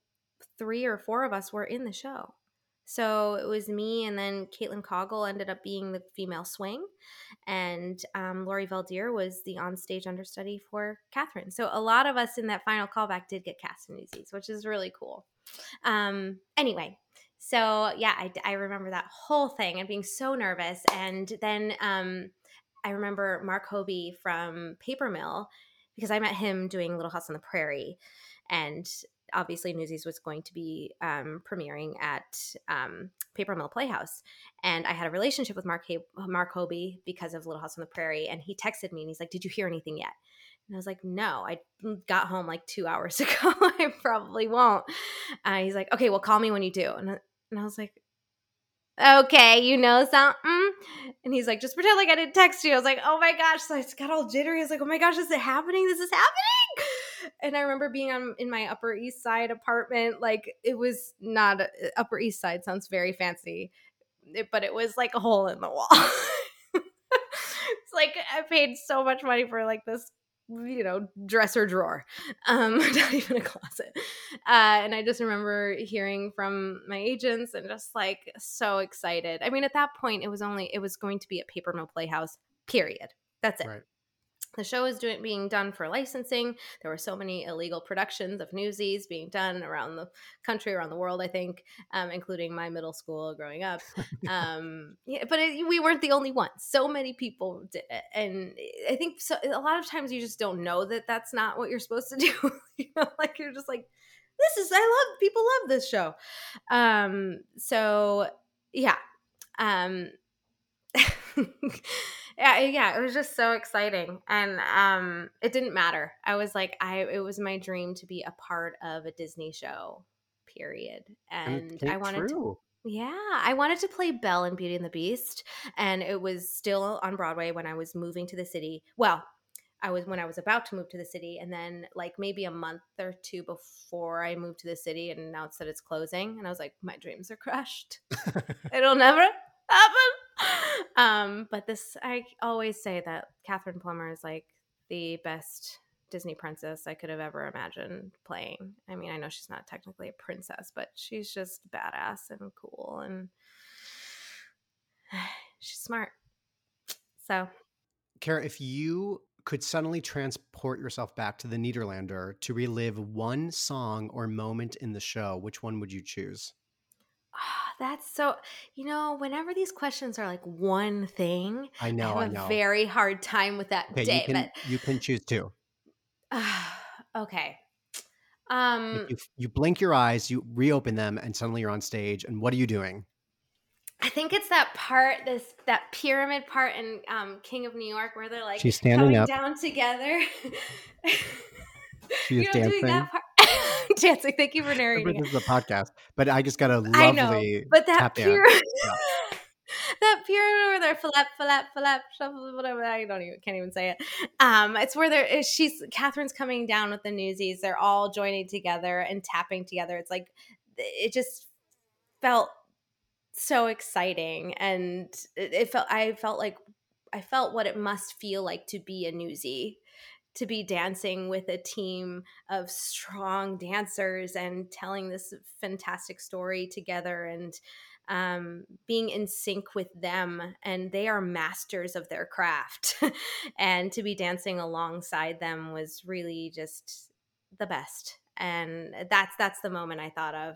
three or four of us were in the show. So it was me, and then Caitlin Coggle ended up being the female swing, and um, Laurie Veldheer was the onstage understudy for Katherine. So a lot of us in that final callback did get cast in Newsies, which is really cool. Um, anyway, so yeah, I, I, remember that whole thing and being so nervous, and then um, I remember Mark Hoebee from Paper Mill because I met him doing Little House on the Prairie, and obviously Newsies was going to be um, premiering at um, Paper Mill Playhouse, and I had a relationship with Mark Mark Hoebee because of Little House on the Prairie, and he texted me and he's like, "Did you hear anything yet?" And I was like, "No, I got home like two hours [LAUGHS] ago. I probably won't." Uh, he's like, "Okay, well, call me when you do," and I, and I was like, okay, you know something? And he's like, just pretend like I didn't text you. I was like, oh my gosh. So I got all jittery. I was like, oh my gosh, is it happening? This is happening and I remember being on in my Upper East Side apartment. Like it was not Upper East Side sounds very fancy, but it was like a hole in the wall. [LAUGHS] it's like I paid so much money for like this you know dresser drawer um [LAUGHS] not even a closet uh and i just remember hearing from my agents and just like so excited i mean at that point it was only it was going to be at paper mill playhouse period that's it right the show is doing being done for licensing. There were so many illegal productions of Newsies being done around the country, around the world. I think, um, including my middle school growing up. um, yeah, but it, we weren't the only ones. So many people did it, and I think so, a lot of times you just don't know that that's not what you're supposed to do. [LAUGHS] you know, like you're just like, this is I love people love this show. Um, so yeah. Um, [LAUGHS] yeah yeah it was just so exciting and um it didn't matter i was like i it was my dream to be a part of a disney show period and i wanted true. to yeah i wanted to play belle in beauty and the beast and it was still on broadway when i was moving to the city well I was when I was about to move to the city, and then like maybe a month or two before I moved to the city and announced that it's closing, and I was like, my dreams are crushed. [LAUGHS] It'll never happen. [LAUGHS] um, but this, I always say that Katherine Plumber is like the best Disney princess I could have ever imagined playing. I mean, I know she's not technically a princess, but she's just badass and cool and [SIGHS] she's smart. So, Kara, if you could suddenly transport yourself back to the Nederlander to relive one song or moment in the show, which one would you choose? That's so, you know, whenever these questions are like one thing, I know, I, have I know. a very hard time with that okay, day. You can, but you can choose two. Uh, [SIGHS] okay. Um, you, you blink your eyes, you reopen them, and suddenly you're on stage. And what are you doing? I think it's that part, this that pyramid part in um, King of New York, where they're like she's standing up down together. [LAUGHS] She's you know, dancing. Dancing. Thank you for narrating. This is a podcast, but I just got a lovely. I know, but that pyramid. [LAUGHS] that pyramid where they're flap, flap, flap, shuffle, whatever. I don't even can't even say it. Um, it's where they're she's Katherine's coming down with the newsies. They're all joining together and tapping together. It's like it just felt so exciting, and it, it felt I felt like I felt what it must feel like to be a newsie to be dancing with a team of strong dancers and telling this fantastic story together and um, being in sync with them and they are masters of their craft. [LAUGHS] And to be dancing alongside them was really just the best. And that's that's the moment i thought of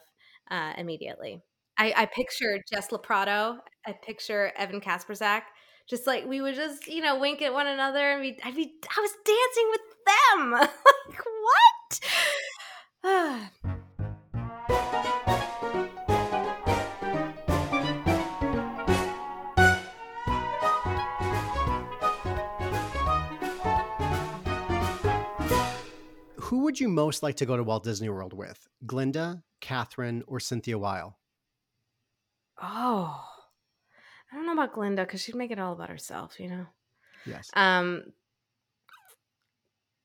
uh, immediately. I, I picture jess leprotto i picture evan kasprzak just like we would just you know wink at one another and be I'd be I was dancing with them [LAUGHS] like what [SIGHS] Who would you most like to go to Walt Disney World with? Glinda, Katherine, or Cynthia Weil? Oh, I don't know about Glinda because she'd make it all about herself, you know. Yes. Um,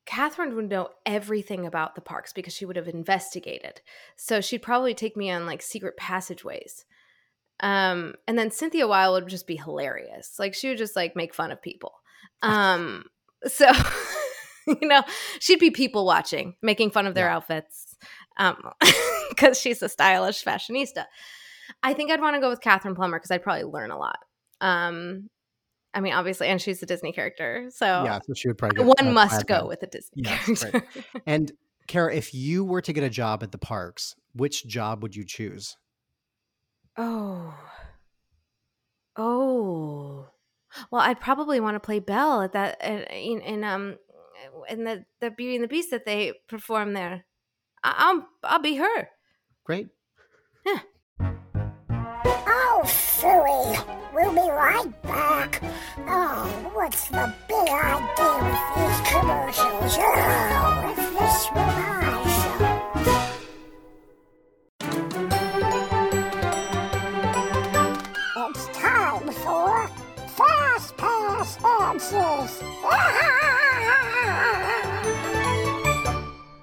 Katherine would know everything about the parks because she would have investigated. So she'd probably take me on like secret passageways. Um, and then Cynthia Weil would just be hilarious. Like she would just like make fun of people. Um, [LAUGHS] so [LAUGHS] you know, she'd be people watching, making fun of their yeah. outfits, um, [LAUGHS] because she's a stylish fashionista. I think I'd want to go with Katherine Plumber because I'd probably learn a lot. Um, I mean, obviously, and she's a Disney character, so yeah, so she would probably one uh, must go with a Disney yes, character. Right. [LAUGHS] and Kara, if you were to get a job at the parks, which job would you choose? Oh, oh, well, I'd probably want to play Belle at that in, in um in the the Beauty and the Beast that they perform there. I'll I'll be her. Great. Yeah. Silly. We'll be right back. Oh, what's the big idea with these commercials? Oh, it's this Ramai show. It's time for Fast Pass Answers. [LAUGHS]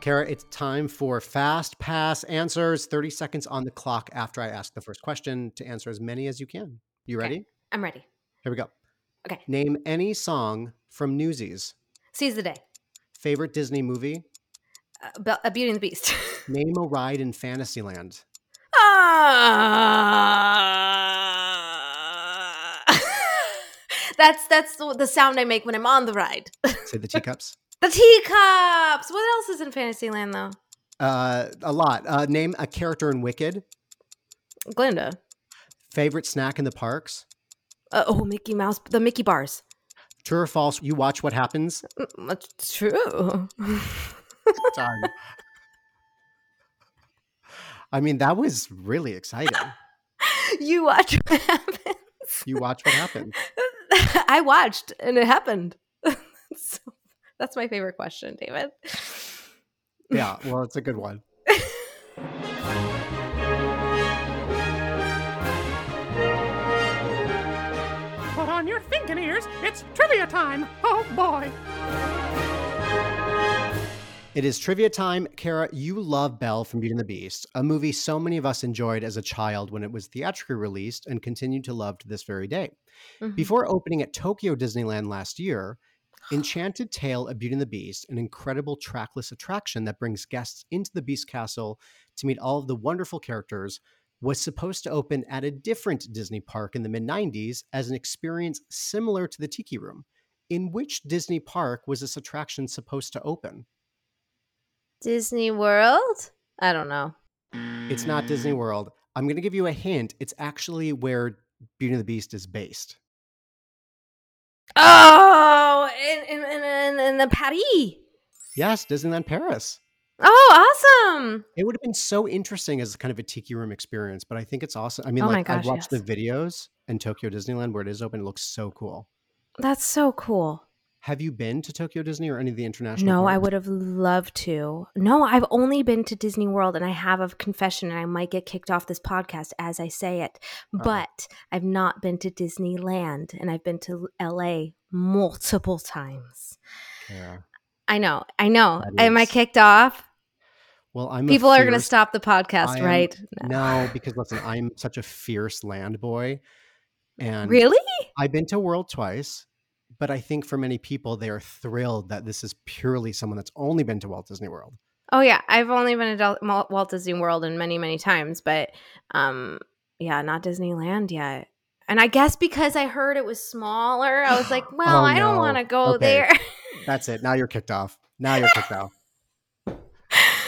Kara, it's time for fast pass answers. 30 seconds on the clock after I ask the first question to answer as many as you can. You ready? Okay. I'm ready. Here we go. Okay. Name any song from Newsies. Seize the day. Favorite Disney movie? Uh, a Beauty and the Beast. [LAUGHS] Name a ride in Fantasyland. Ah. [LAUGHS] that's that's the, the sound I make when I'm on the ride. Say the teacups. [LAUGHS] The teacups. What else is in Fantasyland though? Uh, a lot. Uh, name a character in Wicked. Glinda. Favorite snack in the parks. Uh, oh, Mickey Mouse. The Mickey bars. True or false? You watch what happens. It's true. [LAUGHS] Time. I mean, that was really exciting. [LAUGHS] you watch what happens. You watch what happens. [LAUGHS] I watched, and it happened. so that's my favorite question, David. [LAUGHS] Yeah, well, it's a good one. Put on your thinking ears. It's trivia time. Oh boy. It is trivia time. Kara, you love Belle from Beauty and the Beast, a movie so many of us enjoyed as a child when it was theatrically released and continue to love to this very day. Mm-hmm. Before opening at Tokyo Disneyland last year, Enchanted Tale of Beauty and the Beast, an incredible trackless attraction that brings guests into the Beast Castle to meet all of the wonderful characters, was supposed to open at a different Disney park in the mid 90s as an experience similar to the Tiki Room. In which Disney park was this attraction supposed to open? Disney World? I don't know. It's not Disney World. I'm going to give you a hint. It's actually where Beauty and the Beast is based. Oh, in in in, in the Paris. Yes, Disneyland Paris. Oh, awesome! It would have been so interesting as kind of a tiki room experience, but I think it's awesome. I mean, oh like gosh, I've watched yes. the videos in Tokyo Disneyland where it is open. It looks so cool. That's so cool. Have you been to Tokyo Disney or any of the international? No, I would have loved to. No, I've only been to Disney World and I have a confession and I might get kicked off this podcast as I say it. But I've not been to Disneyland and I've been to LA multiple times. Yeah. I know. I know. That Am I kicked off? Well, I'm People are going to stop the podcast, am- right? [SIGHS] No, because listen, I'm such a fierce land boy, and Really? I've been to World twice, but I think for many people they are thrilled that this is purely someone that's only been to Walt Disney World. Oh yeah, I've only been to Walt Disney World and many many times, but um yeah, not Disneyland yet. And I guess because I heard it was smaller, I was like, [GASPS] well, Oh, I don't no. want to go Okay. there. [LAUGHS] That's it. Now you're kicked off. Now you're kicked off.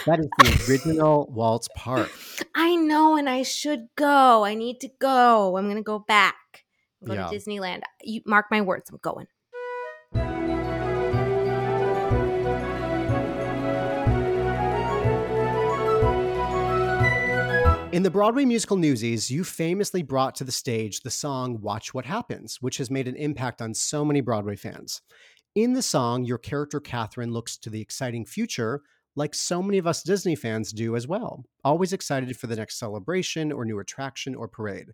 That is the original Walt's Park. I know, and I should go. I need to go. I'm going to go back. Go Yeah. to Disneyland. You mark my words. I'm going. In the Broadway musical Newsies, you famously brought to the stage the song Watch What Happens, which has made an impact on so many Broadway fans. In the song, your character Katherine looks to the exciting future, like so many of us Disney fans do as well, always excited for the next celebration or new attraction or parade.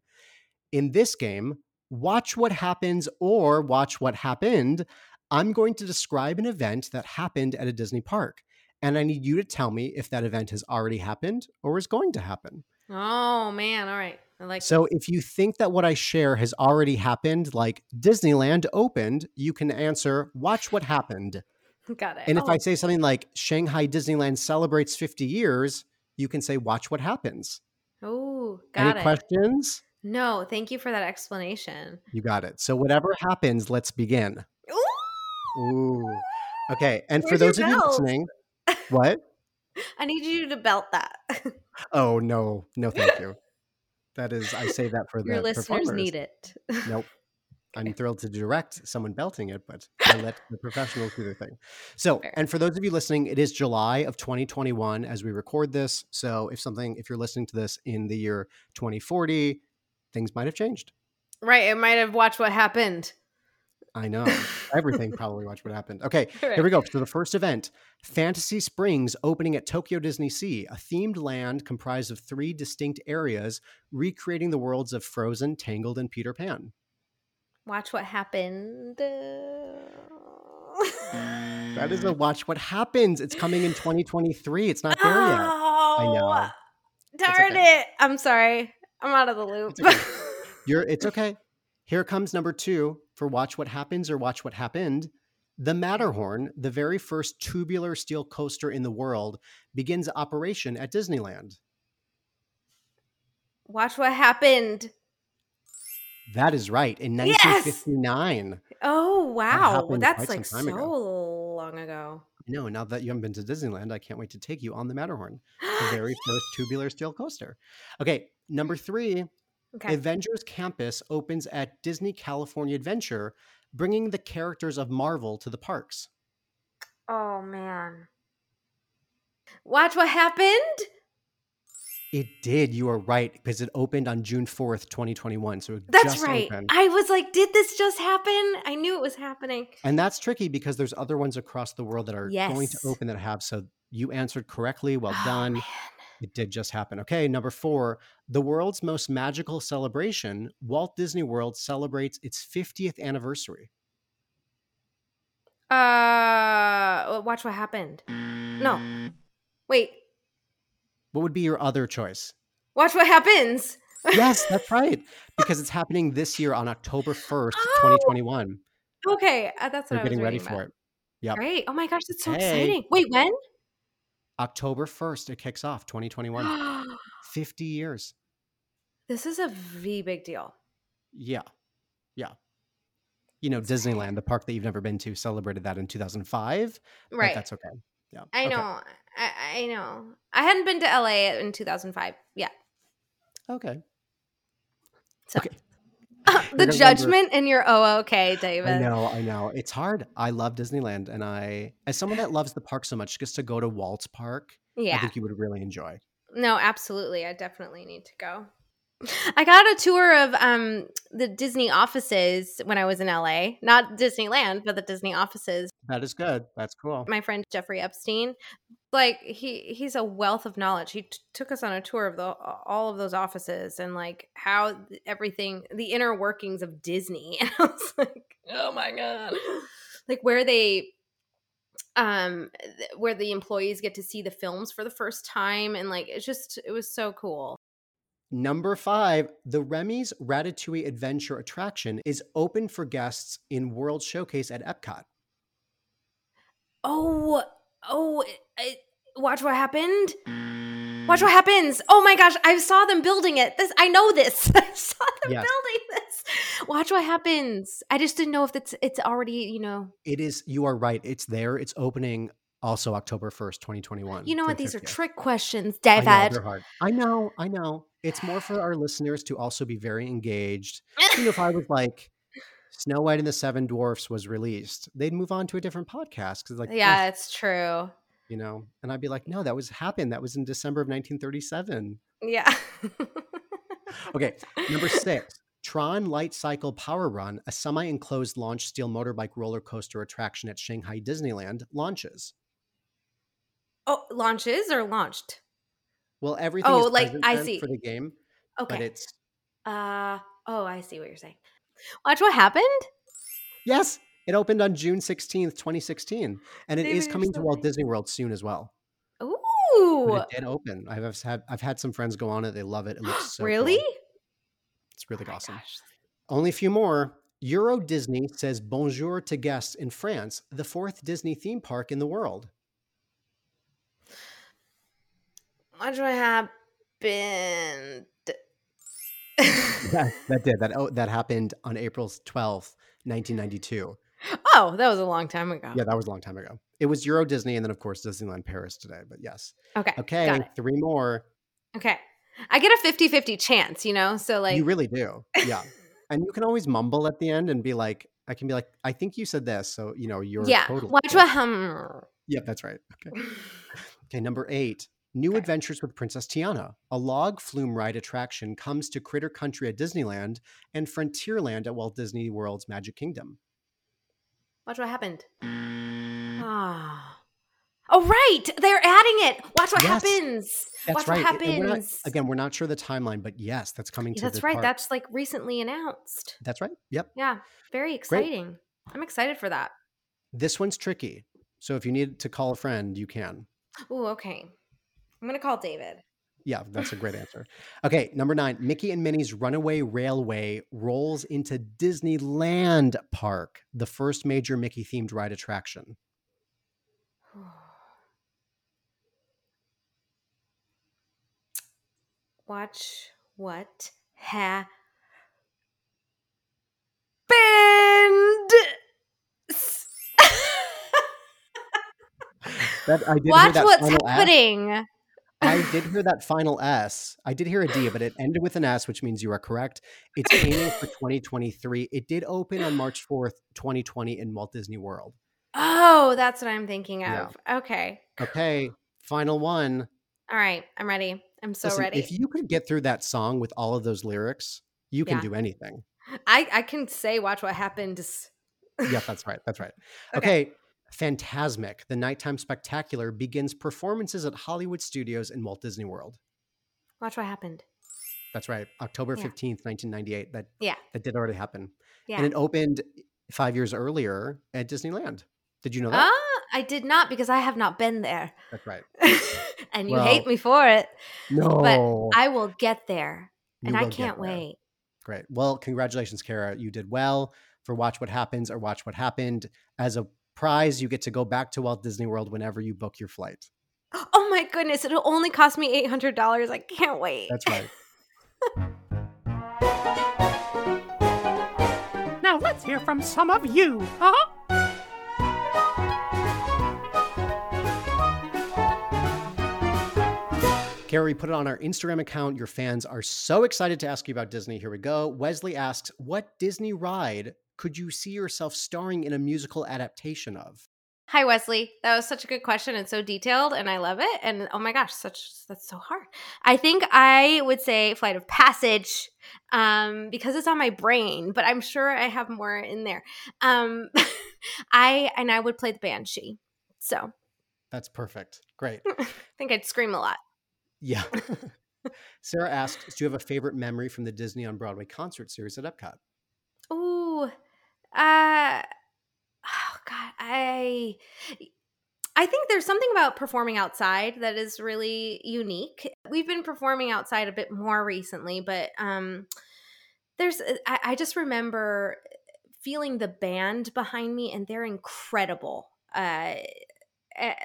In this game, Watch What Happens or Watch What Happened, I'm going to describe an event that happened at a Disney park. And I need you to tell me if that event has already happened or is going to happen. Oh man, all right. I like So if you think that what I share has already happened, like Disneyland opened, you can answer, watch what happened. [LAUGHS] got it. And if Oh, I say something like Shanghai Disneyland celebrates 50 years, you can say, watch what happens. oh, got it. Any it. questions? No, thank you for that explanation. You got it. So whatever happens, let's begin. Ooh, Ooh. Okay. And for Where's your those of you belt? listening, what? [LAUGHS] I need you to belt that. Oh, no. No, thank you. That is, I say that for the Your listeners performers. need it. Nope. [LAUGHS] I'm thrilled to direct someone belting it, but I let the professionals do their thing. So, Fair. and for those of you listening, it is July of 2021 as we record this. So, if something, if you're listening to this in the year 2040, things might have changed. Right. It might have watched what happened. I know. [LAUGHS] Everything probably watch what happened. Okay, here we go. So the first event, Fantasy Springs opening at Tokyo Disney Sea, a themed land comprised of three distinct areas recreating the worlds of Frozen, Tangled, and Peter Pan. Watch what happened. That is a [LAUGHS] watch what happens. It's coming in 2023. It's not there yet. Oh, know. Darn okay. it. I'm sorry. I'm out of the loop. It's okay. [LAUGHS] You're it's okay. Here comes number 2 for watch what happens or watch what happened. The Matterhorn, the very first tubular steel coaster in the world, begins operation at Disneyland. Watch what happened. That is right. In Yes! 1959. Oh, wow. That's like so time long ago. No, now that you haven't been to Disneyland, I can't wait to take you on the Matterhorn, the [GASPS] very first tubular steel coaster. Okay, number three, Okay. Avengers Campus opens at Disney California Adventure, bringing the characters of Marvel to the parks. Oh, man. Watch what happened. It did. You are right because it opened on June 4th, 2021. So it That's right. opened. I was like, did this just happen? I knew it was happening. And that's tricky because there's other ones across the world that are going to open that have. So you answered correctly. Well Oh, done. man. It did just happen. Okay, number four, the world's most magical celebration, Walt Disney World celebrates its 50th anniversary. Uh, watch what happened. No. Wait. What would be your other choice? Watch what happens. Yes, that's right. [LAUGHS] Because it's happening this year on October 1st, Oh! 2021. Okay, uh, that's what was getting ready reading for it. Yep. Great. Oh my gosh, that's so Hey. exciting. Wait, when? October 1st, it kicks off 2021. [GASPS] 50 years. this is a V big deal. Yeah. Yeah. You know, Disneyland, the park that you've never been to, celebrated that in 2005. But Right. that's okay. Yeah. I okay. know. I, I know. I hadn't been to LA in 2005. Yeah. Okay. So Okay. [LAUGHS] the You're remember- judgment in your oh okay, David. I know, I know. It's hard. I love Disneyland, and I, as someone that loves the park so much, just to go to Walt's Park, yeah, I think you would really enjoy. No, absolutely. I definitely need to go. [LAUGHS] I got a tour of um the Disney offices when I was in LA. Not Disneyland, but the Disney offices. That is good. That's cool. My friend Jeffrey Epstein, like he he's a wealth of knowledge. He t- took us on a tour of the all of those offices and like how everything, the inner workings of Disney. [LAUGHS] And I was like, oh my god, like where they um where the employees get to see the films for the first time and like it's just it was so cool Number five, the Remy's Ratatouille Adventure attraction is open for guests in World Showcase at Epcot. Oh, oh, watch what happened. Watch what happens. Oh my gosh, I saw them building it. This I know this. [LAUGHS] I saw them Yes. building this. Watch what happens. I just didn't know if it's it's already, you know. It is, you are right. It's there. It's opening also October 1st, 2021. You know what? the These are trick questions, I know, David. they're hard. I know, I know. It's more for our listeners to also be very engaged. You know, if I was [LAUGHS] like, Snow White and the Seven Dwarfs was released, they'd move on to a different podcast because, like, yeah, it's true. you know, and I'd be like, no, that was happened. That was in December of 1937. Yeah. Okay, number [LAUGHS] six, Tron Light Cycle Power Run, a semi-enclosed launch steel motorbike roller coaster attraction at Shanghai Disneyland, launches. Oh, launches or launched? Well, everything Oh, is like, I see. for the game, Okay. but it's Uh oh, I see what you're saying. Watch what happened? yes, it opened on June 16th, 2016, and it is coming to Walt right. Disney World soon as well. But Ooh. it did open. I've had I've had some friends go on it. They love it. It looks [GASPS] so cool. really? It's really Oh awesome. gosh. Only a few more. Euro Disney says bonjour to guests in France, the fourth Disney theme park in the world. Watch what happened. that, [LAUGHS] that did that. Oh, that happened on April twelfth, nineteen ninety two. oh, that was a long time ago. Yeah, that was a long time ago. It was Euro Disney, and then of course Disneyland Paris today. But yes, Okay. Okay, three more. Okay. I get a 50 50 chance, you know? So, like, you really do, yeah. [LAUGHS] and you can always mumble at the end and be like, I can be like, I think you said this, so you know you're yeah. totally. Watch what hum. Yep, that's right. Okay. [LAUGHS] Okay, number eight. New Adventures with Princess Tiana. A log flume ride attraction comes to Critter Country at Disneyland and Frontierland at Walt Disney World's Magic Kingdom. Watch what happened. Ah. Oh, right. They're adding it. Watch what Yes, happens. That's Watch right. what and we're not- happens. again, we're not sure the timeline, but yes, that's coming to that's right. park. That's like recently announced. That's right. Yep. Yeah. Very exciting. I'm excited for that. This one's tricky. So if you need to call a friend, you can. Oh, okay. I'm going to call David. Yeah, that's a great answer. Okay, number nine Mickey and Minnie's Runaway Railway rolls into Disneyland Park, the first major Mickey themed ride attraction. [SIGHS] Watch what happened. That I did Watch what's happening. I did hear that final S. I did hear a D, but it ended with an S, which means you are correct. It's aiming for 2023. It did open on March 4th, 2020 in Walt Disney World. Oh, that's what I'm thinking Yeah. of. Okay. Okay, final one. All right. I'm ready. I'm so Listen, ready. If you could get through that song with all of those lyrics, you can Yeah. do anything. I, I can say, watch what happened. Yeah, [LAUGHS] that's right. That's right. Okay. Okay. Fantasmic, the nighttime spectacular, begins performances at Hollywood Studios in Walt Disney World. Watch what happened. That's right. October Yeah. 15th, 1998. That Yeah. that did already happen. Yeah. And it opened five years earlier at Disneyland. Did you know that? Ah, I did not because I have not been there. That's right. [LAUGHS] and you Well, hate me for it. No. But I will get there. You and I can't wait. Great. Well, congratulations, Kara. You did well for Watch What Happens or Watch What Happened. As a prize, you get to go back to Walt Disney World whenever you book your flight. Oh my goodness. It'll only cost me $800. I can't wait. That's right. [LAUGHS] Now let's hear from some of you, huh? Carrie, put it on our Instagram account. Your fans are so excited to ask you about Disney. Here we go. Wesley asks, What Disney ride could you see yourself starring in a musical adaptation of? Hi Wesley. That was such a good question and so detailed and I love it. And oh my gosh, such that's so hard. I think I would say Flight of Passage um because it's on my brain, but I'm sure I have more in there. Um [LAUGHS] I and I would play the banshee. So That's perfect. Great. [LAUGHS] I think I'd scream a lot. Yeah. [LAUGHS] Sarah asks, "Do you have a favorite memory from the Disney on Broadway concert series at Epcot?" Uh oh god, I I think there's something about performing outside that is really unique. We've been performing outside a bit more recently, but um there's uh, I, I just remember feeling the band behind me and they're incredible. Uh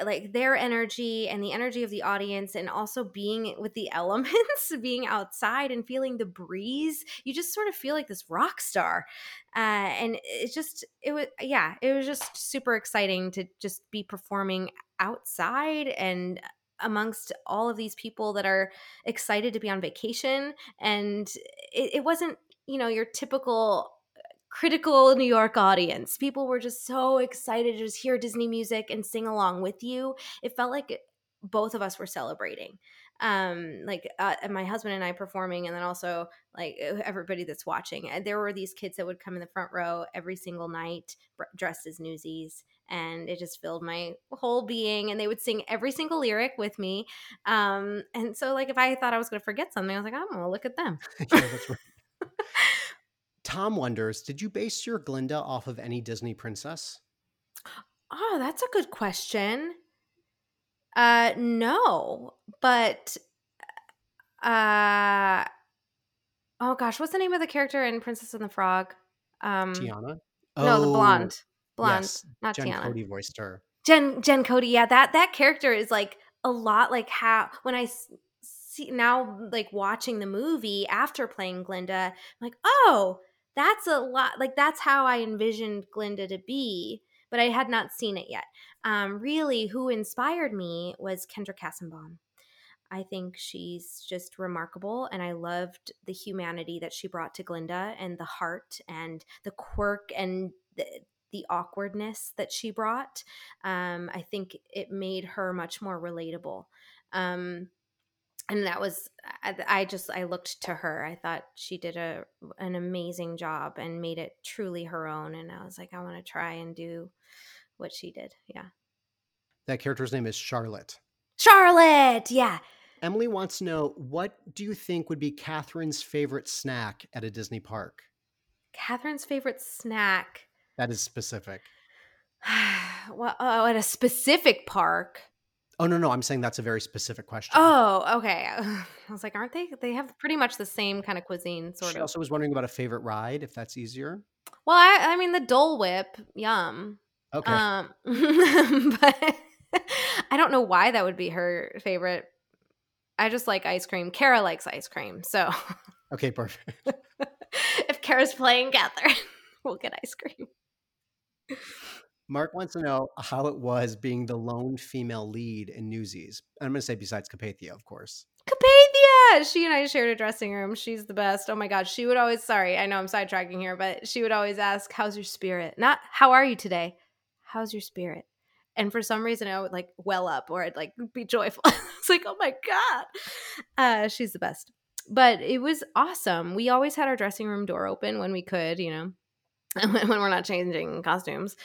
like their energy and the energy of the audience and also being with the [LAUGHS] elements being outside and feeling the breeze you just sort of feel like this rock star uh, and it just it was yeah it was just super exciting to just be performing outside and amongst all of these people that are excited to be on vacation and it, it wasn't you know your typical critical New York audience. People were just so excited to just hear Disney music and sing along with you. It felt like both of us were celebrating. Um, like uh, my husband and I performing, and then also like everybody that's watching. And there were these kids that would come in the front row every single night dressed as newsies, and it just filled my whole being. And they would sing every single lyric with me. Um, and so, like, if I thought I was going to forget something, I was like, I'm going to look at them. [LAUGHS] yeah, that's right. [LAUGHS] Tom wonders, did you base your Glinda off of any Disney princess? Oh, that's a good question. Uh no, but uh Oh gosh, what's the name of the character in Princess and the Frog? Um Tiana? No, the Oh, blonde. Blonde, yes. not Jen Tiana. Cody voiced her. Jen Jen Cody, yeah, that that character is like a lot like how when I see now like watching the movie after playing Glinda, I'm like, oh, that's a lot. Like that's how I envisioned Glinda to be, but I had not seen it yet. Um, really, who inspired me was Kendra Kassebaum. I think she's just remarkable, and I loved the humanity that she brought to Glinda, and the heart, and the quirk, and the, the awkwardness that she brought. Um, I think it made her much more relatable. Um, and that was I, I just I looked to her. I thought she did a an amazing job and made it truly her own. And I was like, I want to try and do what she did. Yeah, That character's name is Charlotte. Charlotte. Yeah. Emily wants to know what do you think would be Katherine's favorite snack at a Disney park? Katherine's favorite snack. That is specific. [SIGHS] well, oh, at a specific park. Oh no, no, I'm saying that's a very specific question. Oh, okay. [LAUGHS] I was like, aren't they? They have pretty much the same kind of cuisine, sort of she of. also was wondering about a favorite ride, if that's easier. Well, I, I mean, the Dole Whip, yum. Okay. Um, [LAUGHS] but [LAUGHS] I don't know why that would be her favorite. I just like ice cream. Kara likes ice cream, so okay, perfect. if Kara's playing Katherine, we'll get ice cream. Mark wants to know how it was being the lone female lead in Newsies. I'm going to say besides Capathia, of course. Capathia! She and I shared a dressing room. She's the best. Oh my god, she would always. Sorry, I know I'm sidetracking here, but she would always ask, "How's your spirit?" Not "How are you today?" How's your spirit? And for some reason, I would like well up or I'd like be joyful. [LAUGHS] it's like, oh my god, uh, she's the best. But it was awesome. We always had our dressing room door open when we could, you know, [LAUGHS] when we're not changing costumes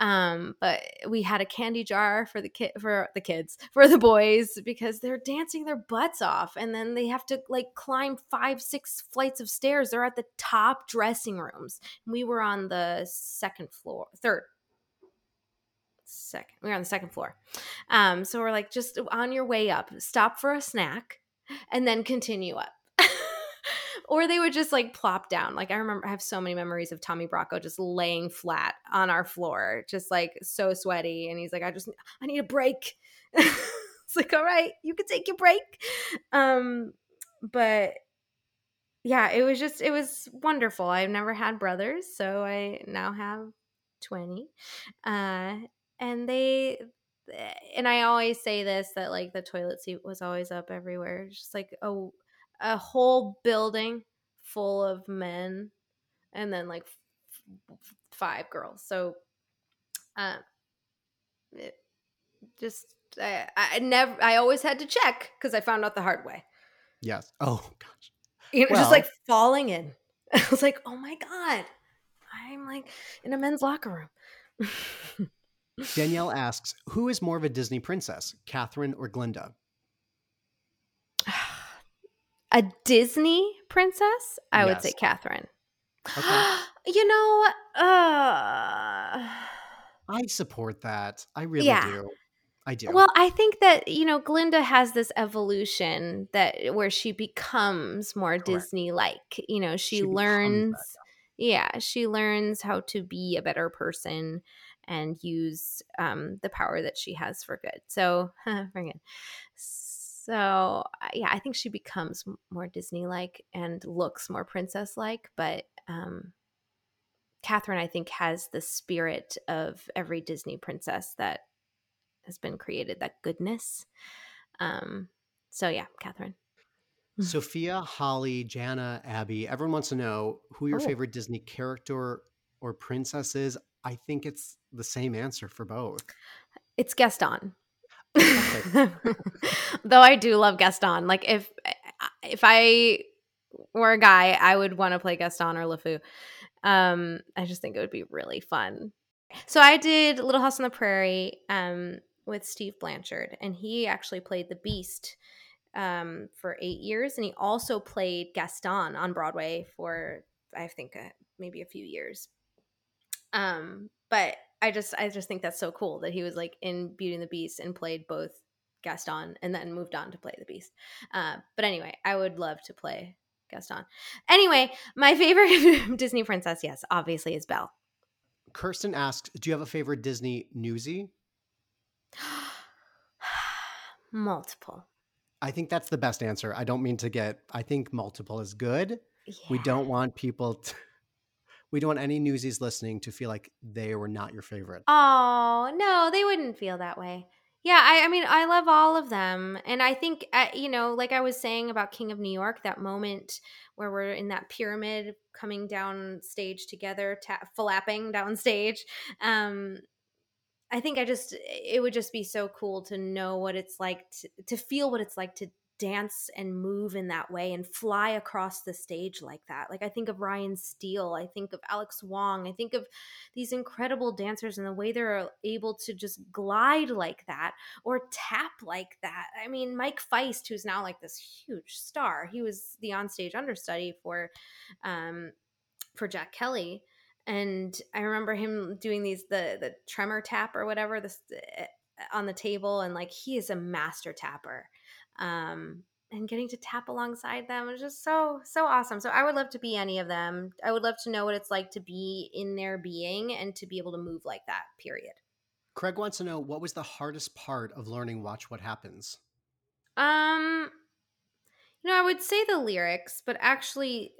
um but we had a candy jar for the kid for the kids [LAUGHS] for the boys because they're dancing their butts off and then they have to like climb five six flights of stairs. They're at the top dressing rooms. We were on the second floor third second We're on the second floor. Um so we're like just on your way up stop for a snack and then continue up or they would just like plop down. Like I remember I have so many memories of Tommy Bracco just laying flat on our floor, just like so sweaty. And he's like, I just I need a break. [LAUGHS] it's like, all right, you can take your break. Um, but yeah, it was just it was wonderful. I've never had brothers, so I now have 20. Uh and they and I always say this that like the toilet seat was always up everywhere. Just like a a whole building full of men and then like f- five girls. So uh, it just I, I never I always had to check because I found out the hard way. Yes. Oh gosh. You know, Well- just like falling in. [LAUGHS] I was like, oh my god, I'm like in a men's locker room. [LAUGHS] Danielle asks, "Who is more of a Disney princess, Katherine or Glinda?" A Disney princess, I would say Katherine. Okay. [GASPS] you know, uh I support that. I really Yeah. do. I do. Well, I think that you know Glinda has this evolution that where she becomes more Disney like. You know, she, She learns yeah, she learns how to be a better person and use um the power that she has for good. So, [LAUGHS] for good. So, yeah, I think she becomes more Disney like and looks more princess like, but um Katherine, I think, has the spirit of every Disney princess that has been created, that goodness. Um, so yeah, Katherine. Sophia, Holly, Jana, Abby, everyone wants to know who your Oh. favorite Disney character or princess is. I think it's the same answer for both. It's Gaston. [LAUGHS] Though I do love Gaston. Like if if I were a guy, I would want to play Gaston or LeFou. Um, I just think it would be really fun. So I did Little House on the Prairie um, with Steve Blanchard, and he actually played the Beast um, for eight years, and he also played Gaston on Broadway for I think uh, maybe a few years. Um, but I just I just think that's so cool that he was like in Beauty and the Beast and played both Gaston and then moved on to play the Beast. Uh, but anyway, I would love to play Gaston. Anyway, my favorite [LAUGHS] Disney princess, yes, obviously is Belle. Kirsten asks, "Do you have a favorite Disney newsie?" [GASPS] Multiple. I think that's the best answer. I don't mean to get. I think multiple is good. We don't want people. To, we don't want any newsies listening to feel like they were not your favorite. Oh no, they wouldn't feel that way. Yeah, I, I mean, I love all of them, and I think uh, you know, like I was saying about King of New York, that moment where we're in that pyramid coming down stage together, ta- flapping down [LAUGHS] stage. Um, I think I just it would just be so cool to know what it's like to, to feel what it's like to dance and move in that way and fly across the stage like that. Like I think of Ryan Steele, I think of Alex Wong, I think of these incredible dancers and the way they're able to just glide like that or tap like that. I mean, Mike Faist, who's now like this huge star, he was the onstage understudy for um for Jack Kelly and I remember him doing these the the tremor tap or whatever this uh, on the table and like he is a master tapper um and getting to tap alongside them was just so so awesome. So i would love to be any of them. I would love to know what it's like to be in their being and to be able to move like that period. Craig wants to know what was the hardest part of learning Watch What Happens. um you know i would say the lyrics but actually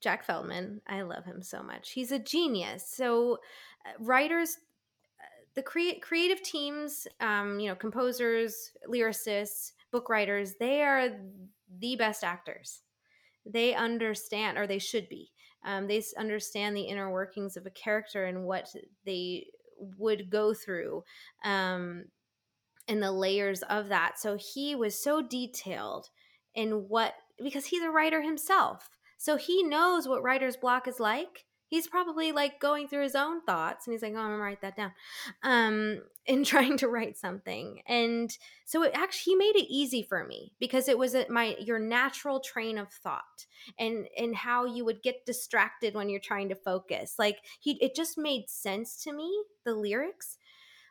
jack feldman i love him so much. He's a genius. So uh, writers the crea- creative teams, um, you know, composers, lyricists, book writers, they are the best actors. They understand, or they should be. Um, they understand the inner workings of a character and what they would go through, um, and the layers of that. So he was so detailed in what because he's a writer himself, so he knows what writer's block is like he's probably like going through his own thoughts and he's like oh i'm gonna write that down um [LAUGHS] and trying to write something and so it actually he made it easy for me because it was my your natural train of thought and and how you would get distracted when you're trying to focus like he it just made sense to me the lyrics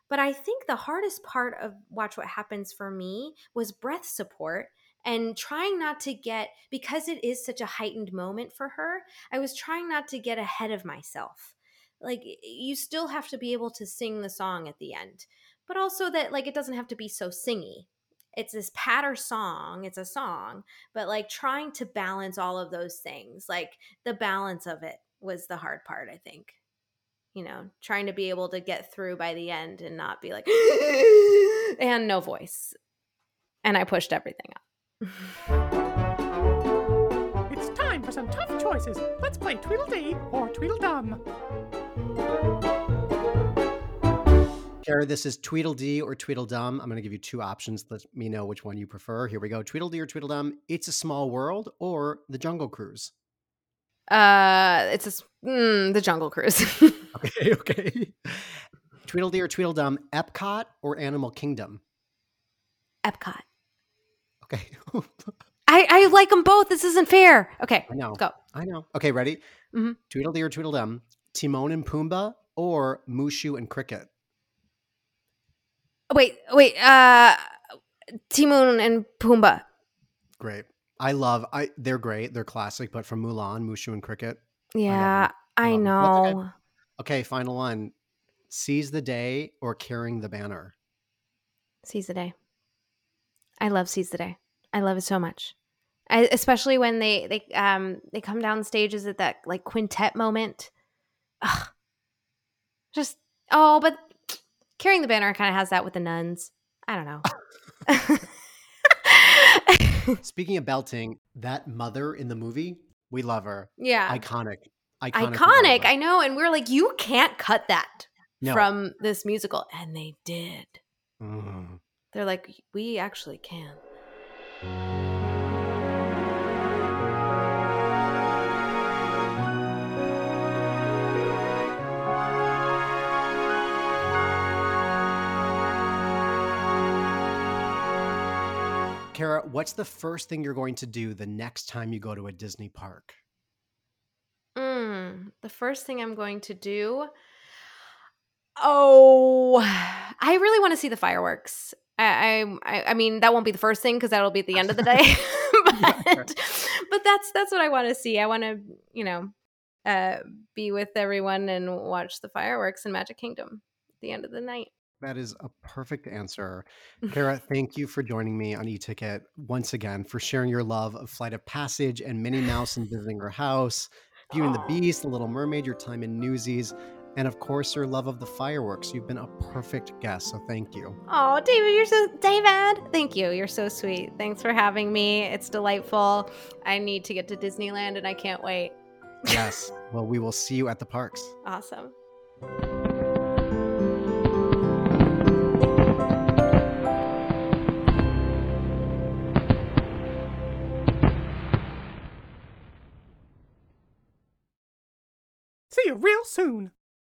but i think the hardest part of watch what happens for me was breath support and trying not to get because it is such a heightened moment for her i was trying not to get ahead of myself. Like you still have to be able to sing the song at the end but also that like it doesn't have to be so singy. It's this patter song it's a song but like trying to balance all of those things like the balance of it was the hard part i think. You know trying to be able to get through by the end and not be like [LAUGHS] and no voice. And i pushed everything up [LAUGHS] It's time for some tough choices. Let's play Tweedledee or Tweedledum. Kara, this is Tweedledee or Tweedledum. I'm going to give you two options. Let me know which one you prefer. Here we go. Tweedledee or Tweedledum. It's a Small World or The Jungle Cruise. Uh, it's a, s- mm, the Jungle Cruise. [LAUGHS] [LAUGHS] Okay, okay. Tweedledee or Tweedledum. Epcot or Animal Kingdom. Epcot. Okay. [LAUGHS] I I like them both. This isn't fair. Okay, I know. go. I know. Okay, ready? Mhm. Tweedledee or Tweedledum. Timon and Pumbaa or Mushu and Cricket. Wait, wait. Uh, Timon and Pumbaa. Great. I love. I they're great. They're classic. But from Mulan, Mushu and Cricket. Yeah, I, 'em. know. Okay, final one. Seize the day or carrying the banner. Seize the day. I love seize the day. I love it so much. I, especially when they they um they come down stages at that like quintet moment. Ugh. Just oh, but carrying the banner kind of has that with the nuns. I don't know. [LAUGHS] Speaking of belting, that mother in the movie, we love her. yeah, Iconic. Iconic. iconic. I know, and we're like, you can't cut that No. from this musical, and they did. Mm. They're like, we actually can. Kara, what's the first thing you're going to do the next time you go to a Disney park? Mm, the first thing I'm going to do. Oh, [SIGHS] I really want to see the fireworks. I, I, I mean, that won't be the first thing because that'll be at the end of the [LAUGHS] day. [LAUGHS] but, but that's that's what I want to see. I want to, you know, uh, be with everyone and watch the fireworks in Magic Kingdom at the end of the night. That is a perfect answer. [LAUGHS] Kara, thank you for joining me on eTicket once again, for sharing your love of Flight of Passage and Minnie Mouse and visiting her house, viewing and the Beast, The Little Mermaid, your time in Newsies, and of course, your love of the fireworks. You've been a perfect guest, so thank you. Oh, David, you're so David. Thank you. You're so sweet. Thanks for having me. It's delightful. I need to get to Disneyland and I can't wait. [LAUGHS] Yes. well, we will see you at the parks. Awesome. See you real soon